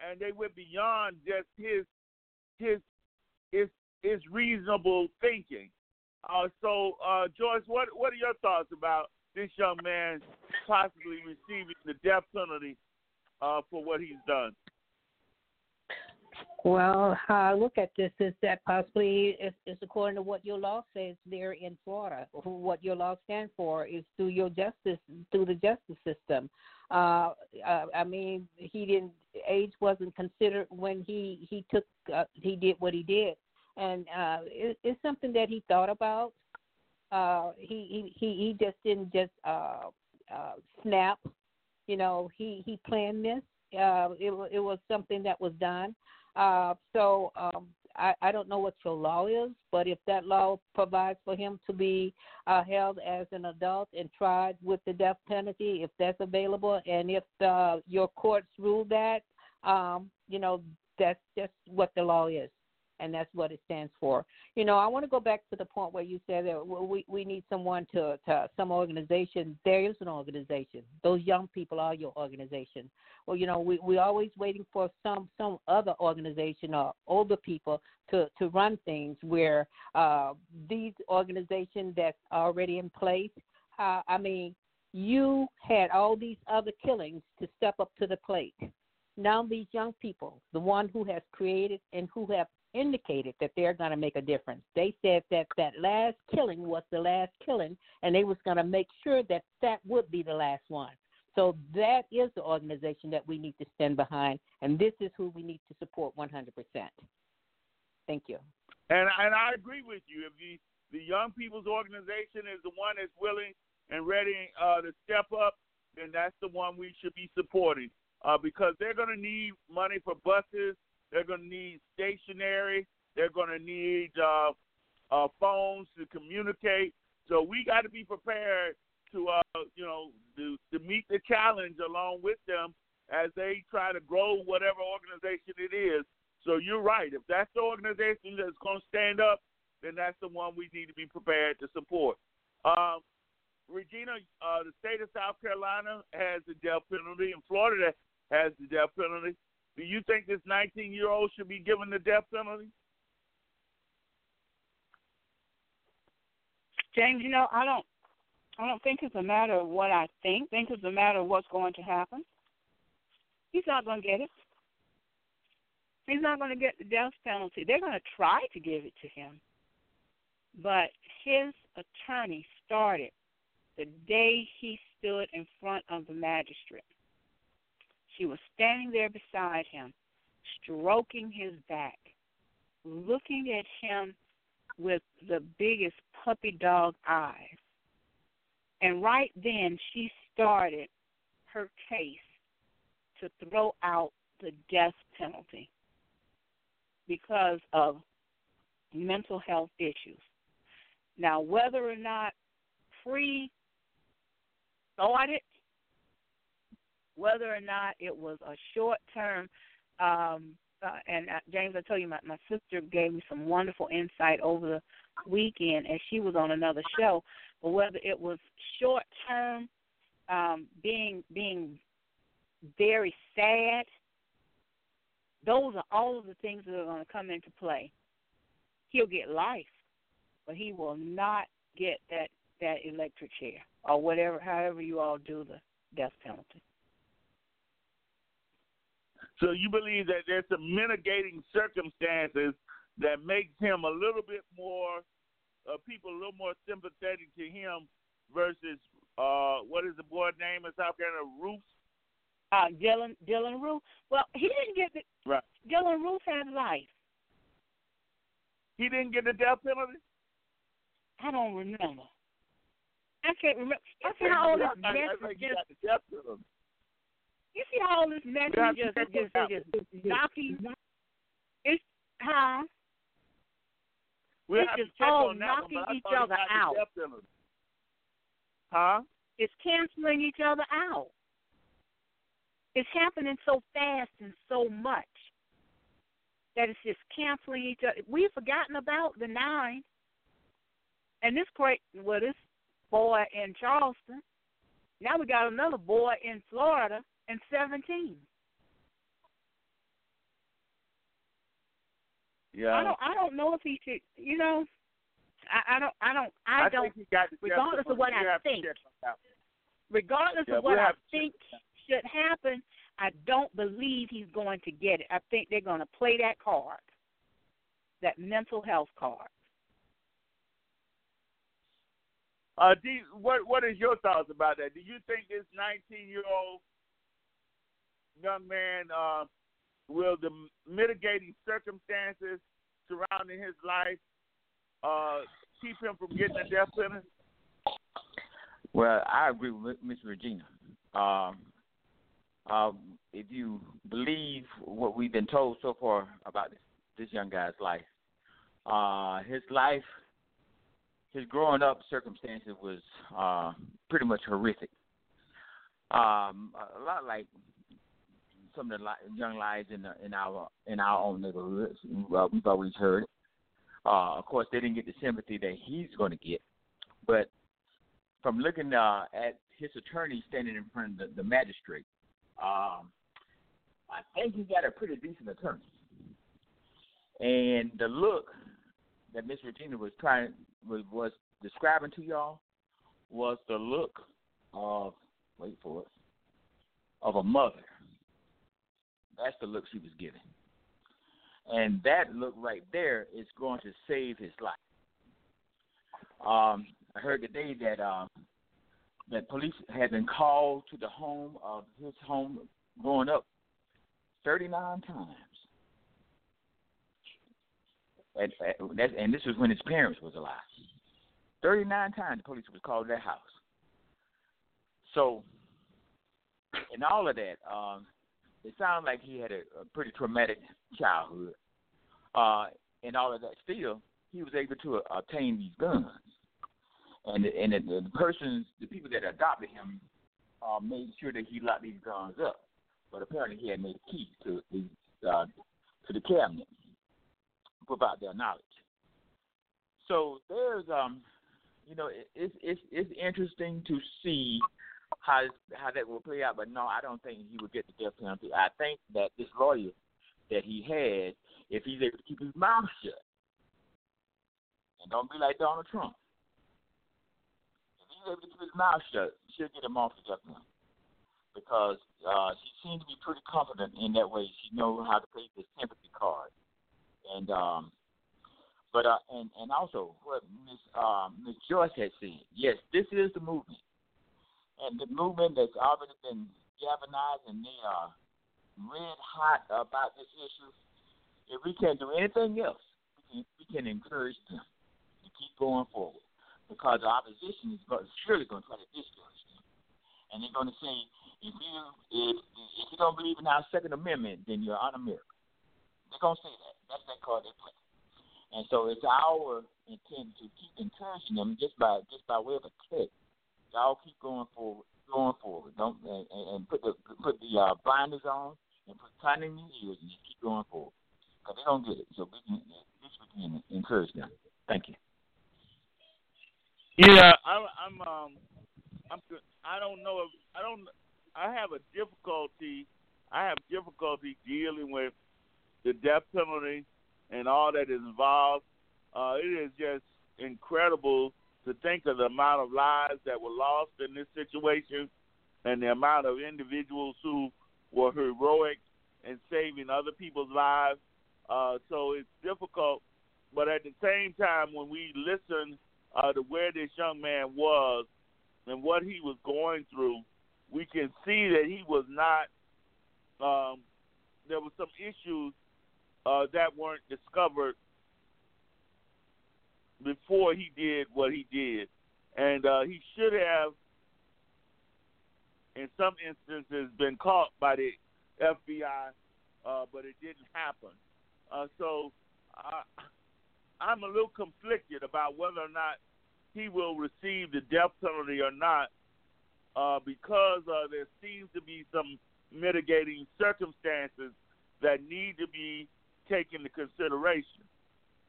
and they went beyond just his his his his reasonable thinking. Uh, so, uh, Joyce, what what are your thoughts about this young man possibly receiving the death penalty uh, for what he's done? Well, how I look at this is that possibly it's, according to what your law says there in Florida. What your law stands for is through your justice, through the justice system. Uh, I mean, he didn't age wasn't considered when he he took uh, he did what he did, and uh, it, it's something that he thought about. Uh, he he he just didn't just uh, uh, snap. You know, he he planned this. Uh, it it was something that was done. Uh, so um, I, I don't know what your law is, but if that law provides for him to be uh, held as an adult and tried with the death penalty, if that's available, and if uh, your courts rule that, um, you know, that's just what the law is, and that's what it stands for. You know, I want to go back to the point where you said that we we need someone to to some organization. There is an organization. Those young people are your organization. Well, you know, we we always waiting for some some other organization or older people to to run things where uh, these organizations that's already in place. Uh, I mean, you had all these other killings to step up to the plate. Now these young people, the one who has created and who have indicated that they're going to make a difference. They said that that last killing was the last killing, and they was going to make sure that that would be the last one. So that is the organization that we need to stand behind, and this is who we need to support 100%. Thank you. And and I agree with you. If the the young people's organization is the one that's willing and ready uh, to step up, then that's the one we should be supporting. Uh, because they're going to need money for buses, they're going to need stationery, they're going to need uh, uh, phones to communicate. So we got to be prepared to, uh, you know, to, to meet the challenge along with them as they try to grow whatever organization it is. So you're right. If that's the organization that's going to stand up, then that's the one we need to be prepared to support. Um, Regina, uh, the state of South Carolina has the death penalty, and Florida has the death penalty. Do you think this 19 year old should be given the death penalty? James, you know, I don't I don't think it's a matter of what I think. I think it's a matter of what's going to happen. He's not going to get it. He's not going to get the death penalty. They're going to try to give it to him. But his attorney started the day he stood in front of the magistrate. She was standing there beside him, stroking his back, looking at him with the biggest puppy dog eyes. And right then, she started her case to throw out the death penalty because of mental health issues. Now, whether or not pre started, whether or not it was a short term, um, uh, and uh, James, I tell you, my, my sister gave me some wonderful insight over the weekend as she was on another show. But whether it was short term, um, being being very sad, those are all of the things that are going to come into play. He'll get life, but he will not get that that electric chair or whatever, however you all do the death penalty. So you believe that there's some mitigating circumstances that makes him a little bit more, uh, people a little more sympathetic to him versus uh, what is the boy's name in South Carolina, Roof? Uh, Dylan Dylann Roof. Well, he didn't get the right. Dylann Roof had life. He didn't get the death penalty. I don't remember. I can't remember. I see how all this mess is just. You see how all this mess is just just just knocking. It's huh? We'll it's just all knocking one, each other out. Huh? It's canceling each other out. It's happening so fast and so much that it's just canceling each other. We've forgotten about the nine. And this great, well, this boy in Charleston. Now we got another boy in Florida in 17. Yeah. I don't. I don't know if he should. You know, I, I don't. I don't. I, I don't. think got regardless of what I think, check on that. regardless Yeah, of what I have to check think should happen, I don't believe he's going to get it. I think they're going to play that card, that mental health card. Uh, you- what what is your thoughts about that? Do you think this 19 year old young man uh, will the mitigating circumstances surrounding his life uh, keep him from getting the death penalty? Well, I agree with Miss Regina. Um, um, if you believe what we've been told so far about this, this young guy's life, uh, his life, his growing up circumstances was uh, pretty much horrific. Um, a lot like some of the li- young lives in the, in our in our own neighborhoods. Uh, we've always heard. Uh, of course, they didn't get the sympathy that he's going to get, but from looking uh, at his attorney standing in front of the, the magistrate, um, I think he got a pretty decent attorney. And the look that Miss Regina was trying was, was describing to y'all was the look of wait for it of a mother. That's the look she was giving, and that look right there is going to save his life. Um, I heard today that uh, that police had been called to the home of his home growing up 39 times. And, and, and this was when his parents was alive. 39 times the police was called to that house. So, in all of that, um, it sounded like he had a, a pretty traumatic childhood. Uh, and all of that, still, he was able to uh, obtain these guns and the, and the, the persons, the people that adopted him, uh, made sure that he locked these guns up. But apparently, he had made a key to the uh, to the cabinet without their knowledge. So there's um, you know, it, it's it's it's interesting to see how how that will play out. But no, I don't think he would get the death penalty. I think that this lawyer that he had, if he's able to keep his mouth shut and don't be like Donald Trump if he's able to keep his mouth shut, she'll get him off the death limit because uh, she seems to be pretty confident in that way. She knows how to play the sympathy card, and um, but uh, and and also what Miss uh, Miss Joyce has said. Yes, this is the movement, and the movement that's already been galvanized, and they are red hot about this issue. If we can't do anything else, we can, we can encourage them to keep going forward because the opposition is going, surely going to try to discourage them, and they're going to say if you if if you don't believe in our Second Amendment, then you're un-American. They're gonna say that. That's that card they play. And so it's our intent to keep encouraging them just by just by way of a click. Y'all keep going forward, going forward. Don't and, and put the put the uh, blinders on and put cotton in your ears and just keep going forward. Cause they don't get it. So we can encourage them. Thank you. Yeah, I'm. I'm. Um, I'm. I don't know if I don't. I have a difficulty. I have difficulty dealing with the death penalty and all that is involved. Uh, it is just incredible to think of the amount of lives that were lost in this situation and the amount of individuals who were heroic in saving other people's lives. Uh, so it's difficult, but at the same time, when we listen uh, to where this young man was and what he was going through, we can see that he was not. Um, there were some issues uh, that weren't discovered before he did what he did, and uh, he should have, in some instances, been caught by the FBI, uh, but it didn't happen. Uh, so I, I'm a little conflicted about whether or not he will receive the death penalty or not uh, because uh, there seems to be some mitigating circumstances that need to be taken into consideration.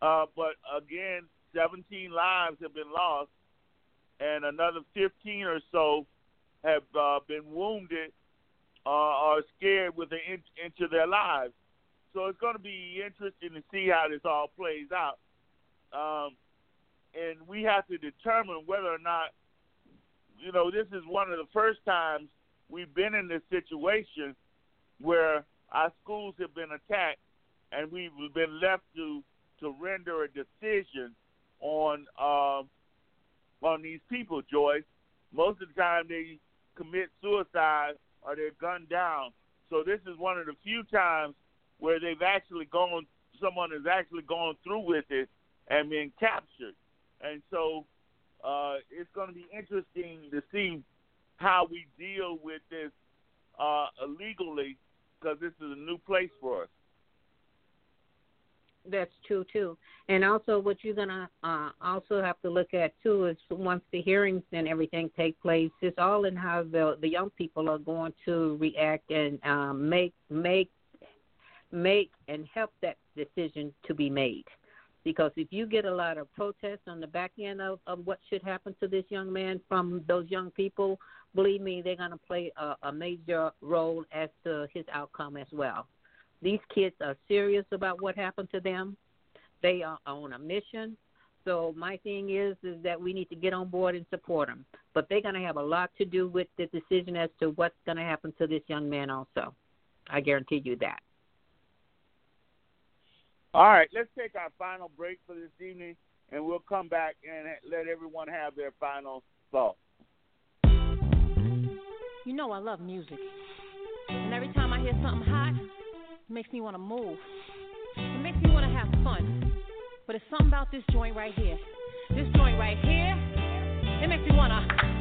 Uh, but again, 17 lives have been lost, and another 15 or so have uh, been wounded uh, or scared with an inch into their lives. So it's going to be interesting to see how this all plays out. Um, and we have to determine whether or not you know, this is one of the first times we've been in this situation where our schools have been attacked and we've been left to to render a decision on um, on these people, Joyce. Most of the time they commit suicide or they're gunned down. So this is one of the few times where they've actually gone someone has actually gone through with it and been captured. And so uh, it's going to be interesting to see how we deal with this uh, illegally because this is a new place for us. That's true too, and also what you're gonna uh, also have to look at too is once the hearings and everything take place, it's all in how the the young people are going to react and um, make make make and help that decision to be made. Because if you get a lot of protests on the back end of, of what should happen to this young man from those young people, believe me, they're going to play a, a major role as to his outcome as well. These kids are serious about what happened to them. They are on a mission. So my thing is is that we need to get on board and support them. But they're going to have a lot to do with the decision as to what's going to happen to this young man also. I guarantee you that. All right, let's take our final break for this evening, and we'll come back and let everyone have their final thoughts. You know I love music, and every time I hear something hot, it makes me want to move. It makes me want to have fun. But it's something about this joint right here. This joint right here, it makes me want to.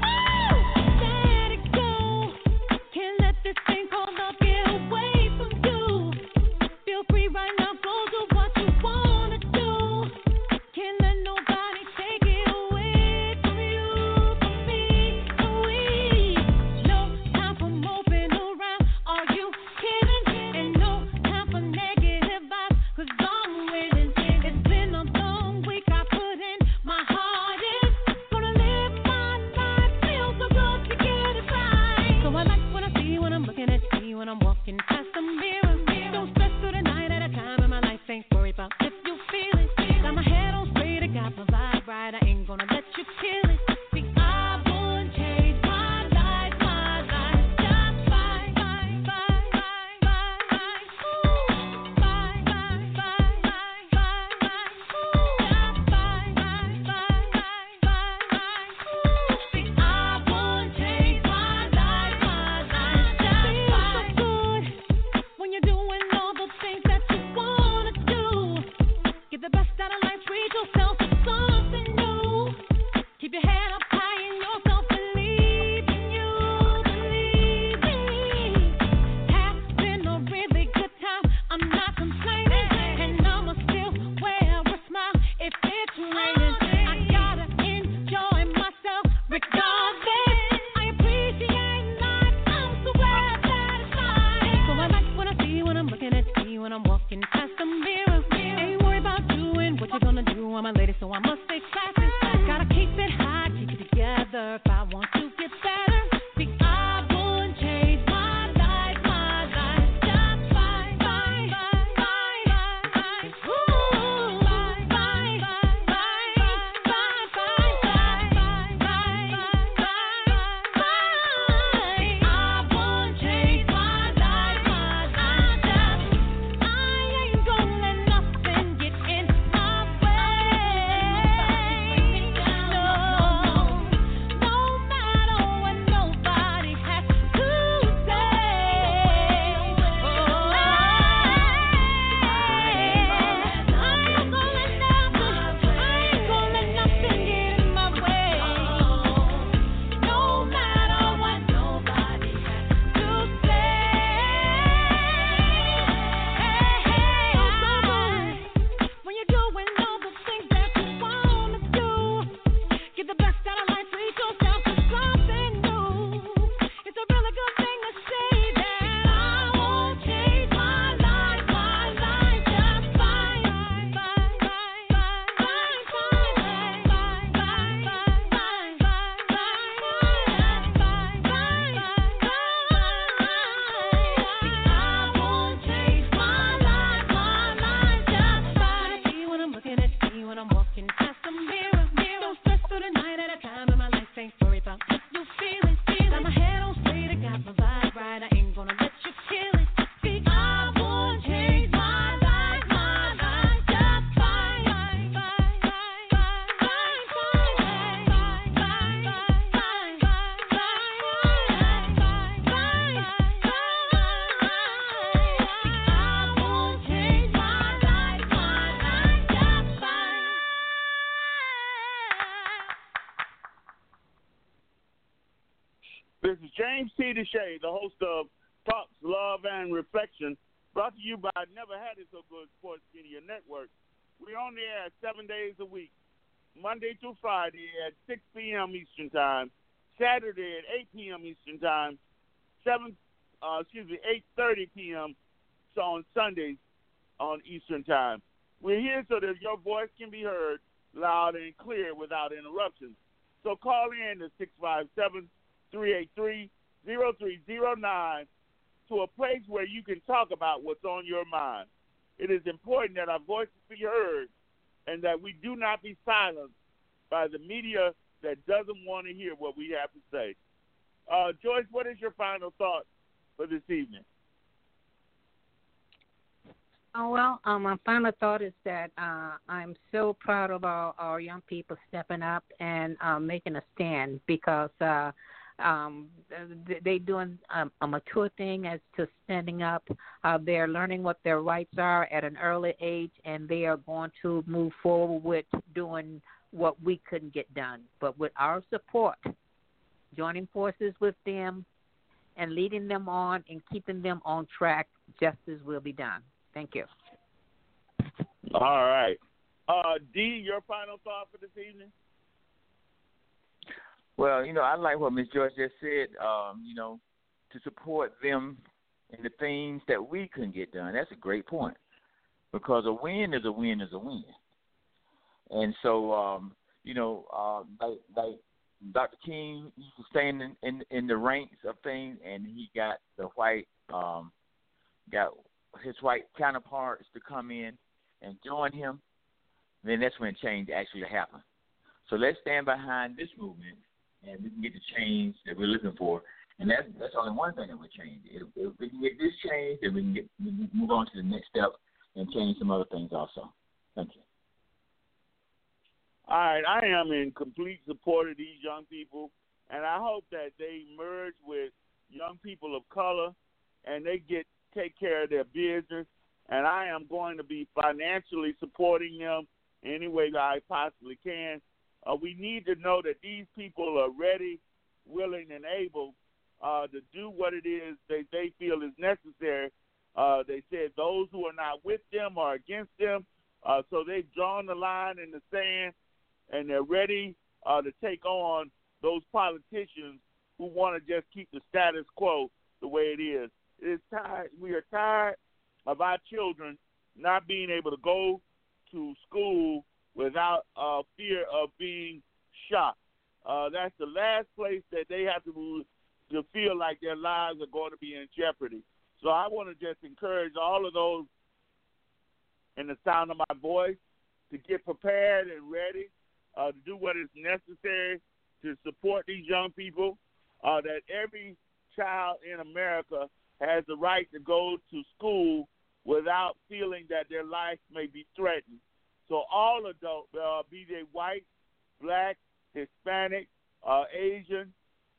The host of Thoughts, Love, and Reflection, brought to you by Never Had It So Good Sports Media Network. We're on the air seven days a week, Monday through Friday at 6 p.m. Eastern Time, Saturday at 8 p.m. Eastern Time, 7, uh, excuse me, 8.30 p.m. So on Sundays on Eastern Time. We're here so that your voice can be heard loud and clear without interruptions. So call in to 657 383 0309 to a place where you can talk about what's on your mind. It is important that our voices be heard and that we do not be silenced by the media that doesn't want to hear what we have to say. Uh, Joyce, what is your final thought for this evening? Oh well, um, my final thought is that uh, I'm so proud of our, our young people stepping up and uh, making a stand because uh, um, they doing um, a mature thing as to standing up. Uh, they're learning what their rights are at an early age, and they are going to move forward with doing what we couldn't get done. But with our support, joining forces with them, and leading them on and keeping them on track, justice will be done. Thank you. All right. Uh, D, your final thought for this evening? Well, you know, I like what Miss George just said. Um, you know, to support them in the things that we couldn't get done. That's a great point because a win is a win is a win. And so, um, you know, uh, like like Dr. King used to stand in, in in the ranks of things, and he got the white um, got his white counterparts to come in and join him. Then that's when change actually happened. So let's stand behind this movement and we can get the change that we're looking for. And that's that's only one thing that will change. If, if we can get this change, then we can get we can move on to the next step and change some other things also. Thank you. All right, I am in complete support of these young people, and I hope that they merge with young people of color, and they get take care of their business. And I am going to be financially supporting them any way that I possibly can. Uh, we need to know that these people are ready, willing, and able uh, to do what it is that they feel is necessary. Uh, they said those who are not with them are against them. Uh, so they've drawn the line in the sand, and they're ready uh, to take on those politicians who want to just keep the status quo the way it is. It's tired. We are tired of our children not being able to go to school without uh, fear of being shot. uh, that's the last place that they have to to feel like their lives are going to be in jeopardy. So I want to just encourage all of those in the sound of my voice to get prepared and ready uh, to do what is necessary to support these young people. Uh, that every child in America has the right to go to school without feeling that their life may be threatened. So all adults, uh, be they white, black, Hispanic, uh, Asian,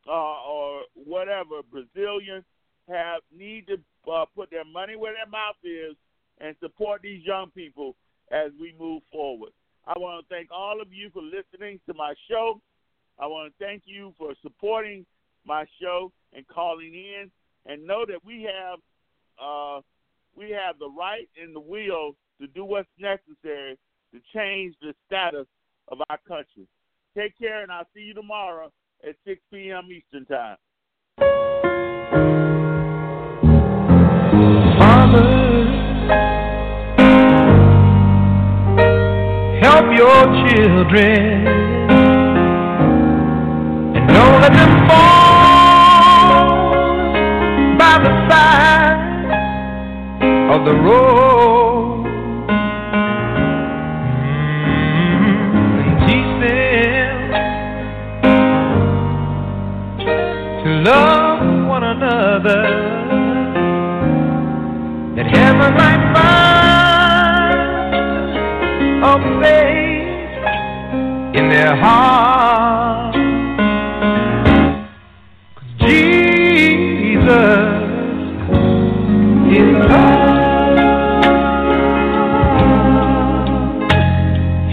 uh, or whatever, Brazilian, have need to uh, put their money where their mouth is and support these young people as we move forward. I want to thank all of you for listening to my show. I want to thank you for supporting my show and calling in, and know that we have uh, we have the right and the will to do what's necessary to change the status of our country. Take care, and I'll see you tomorrow at 6 p.m. Eastern Time. help your children and don't let them fall by the side of the road. Love one another that heaven might find a place in their heart. Jesus is love.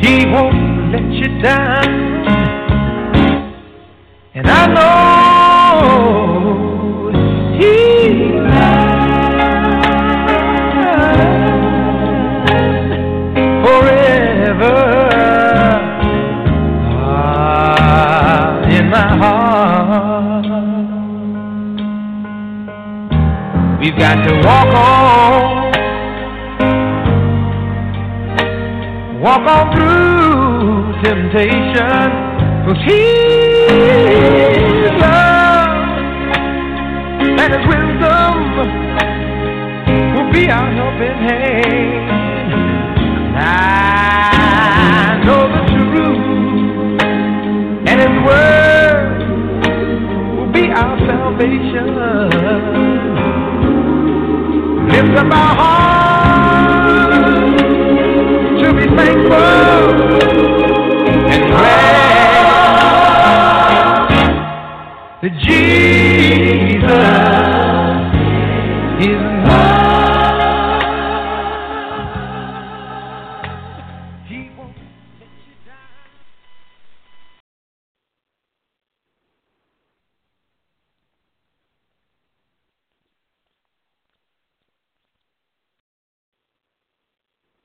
He won't let you down. Got to walk on, walk on through temptation, 'cause His love and His wisdom will be our helping hand. I know the truth, and His word will be our salvation. Lift up our hearts to be thankful and glad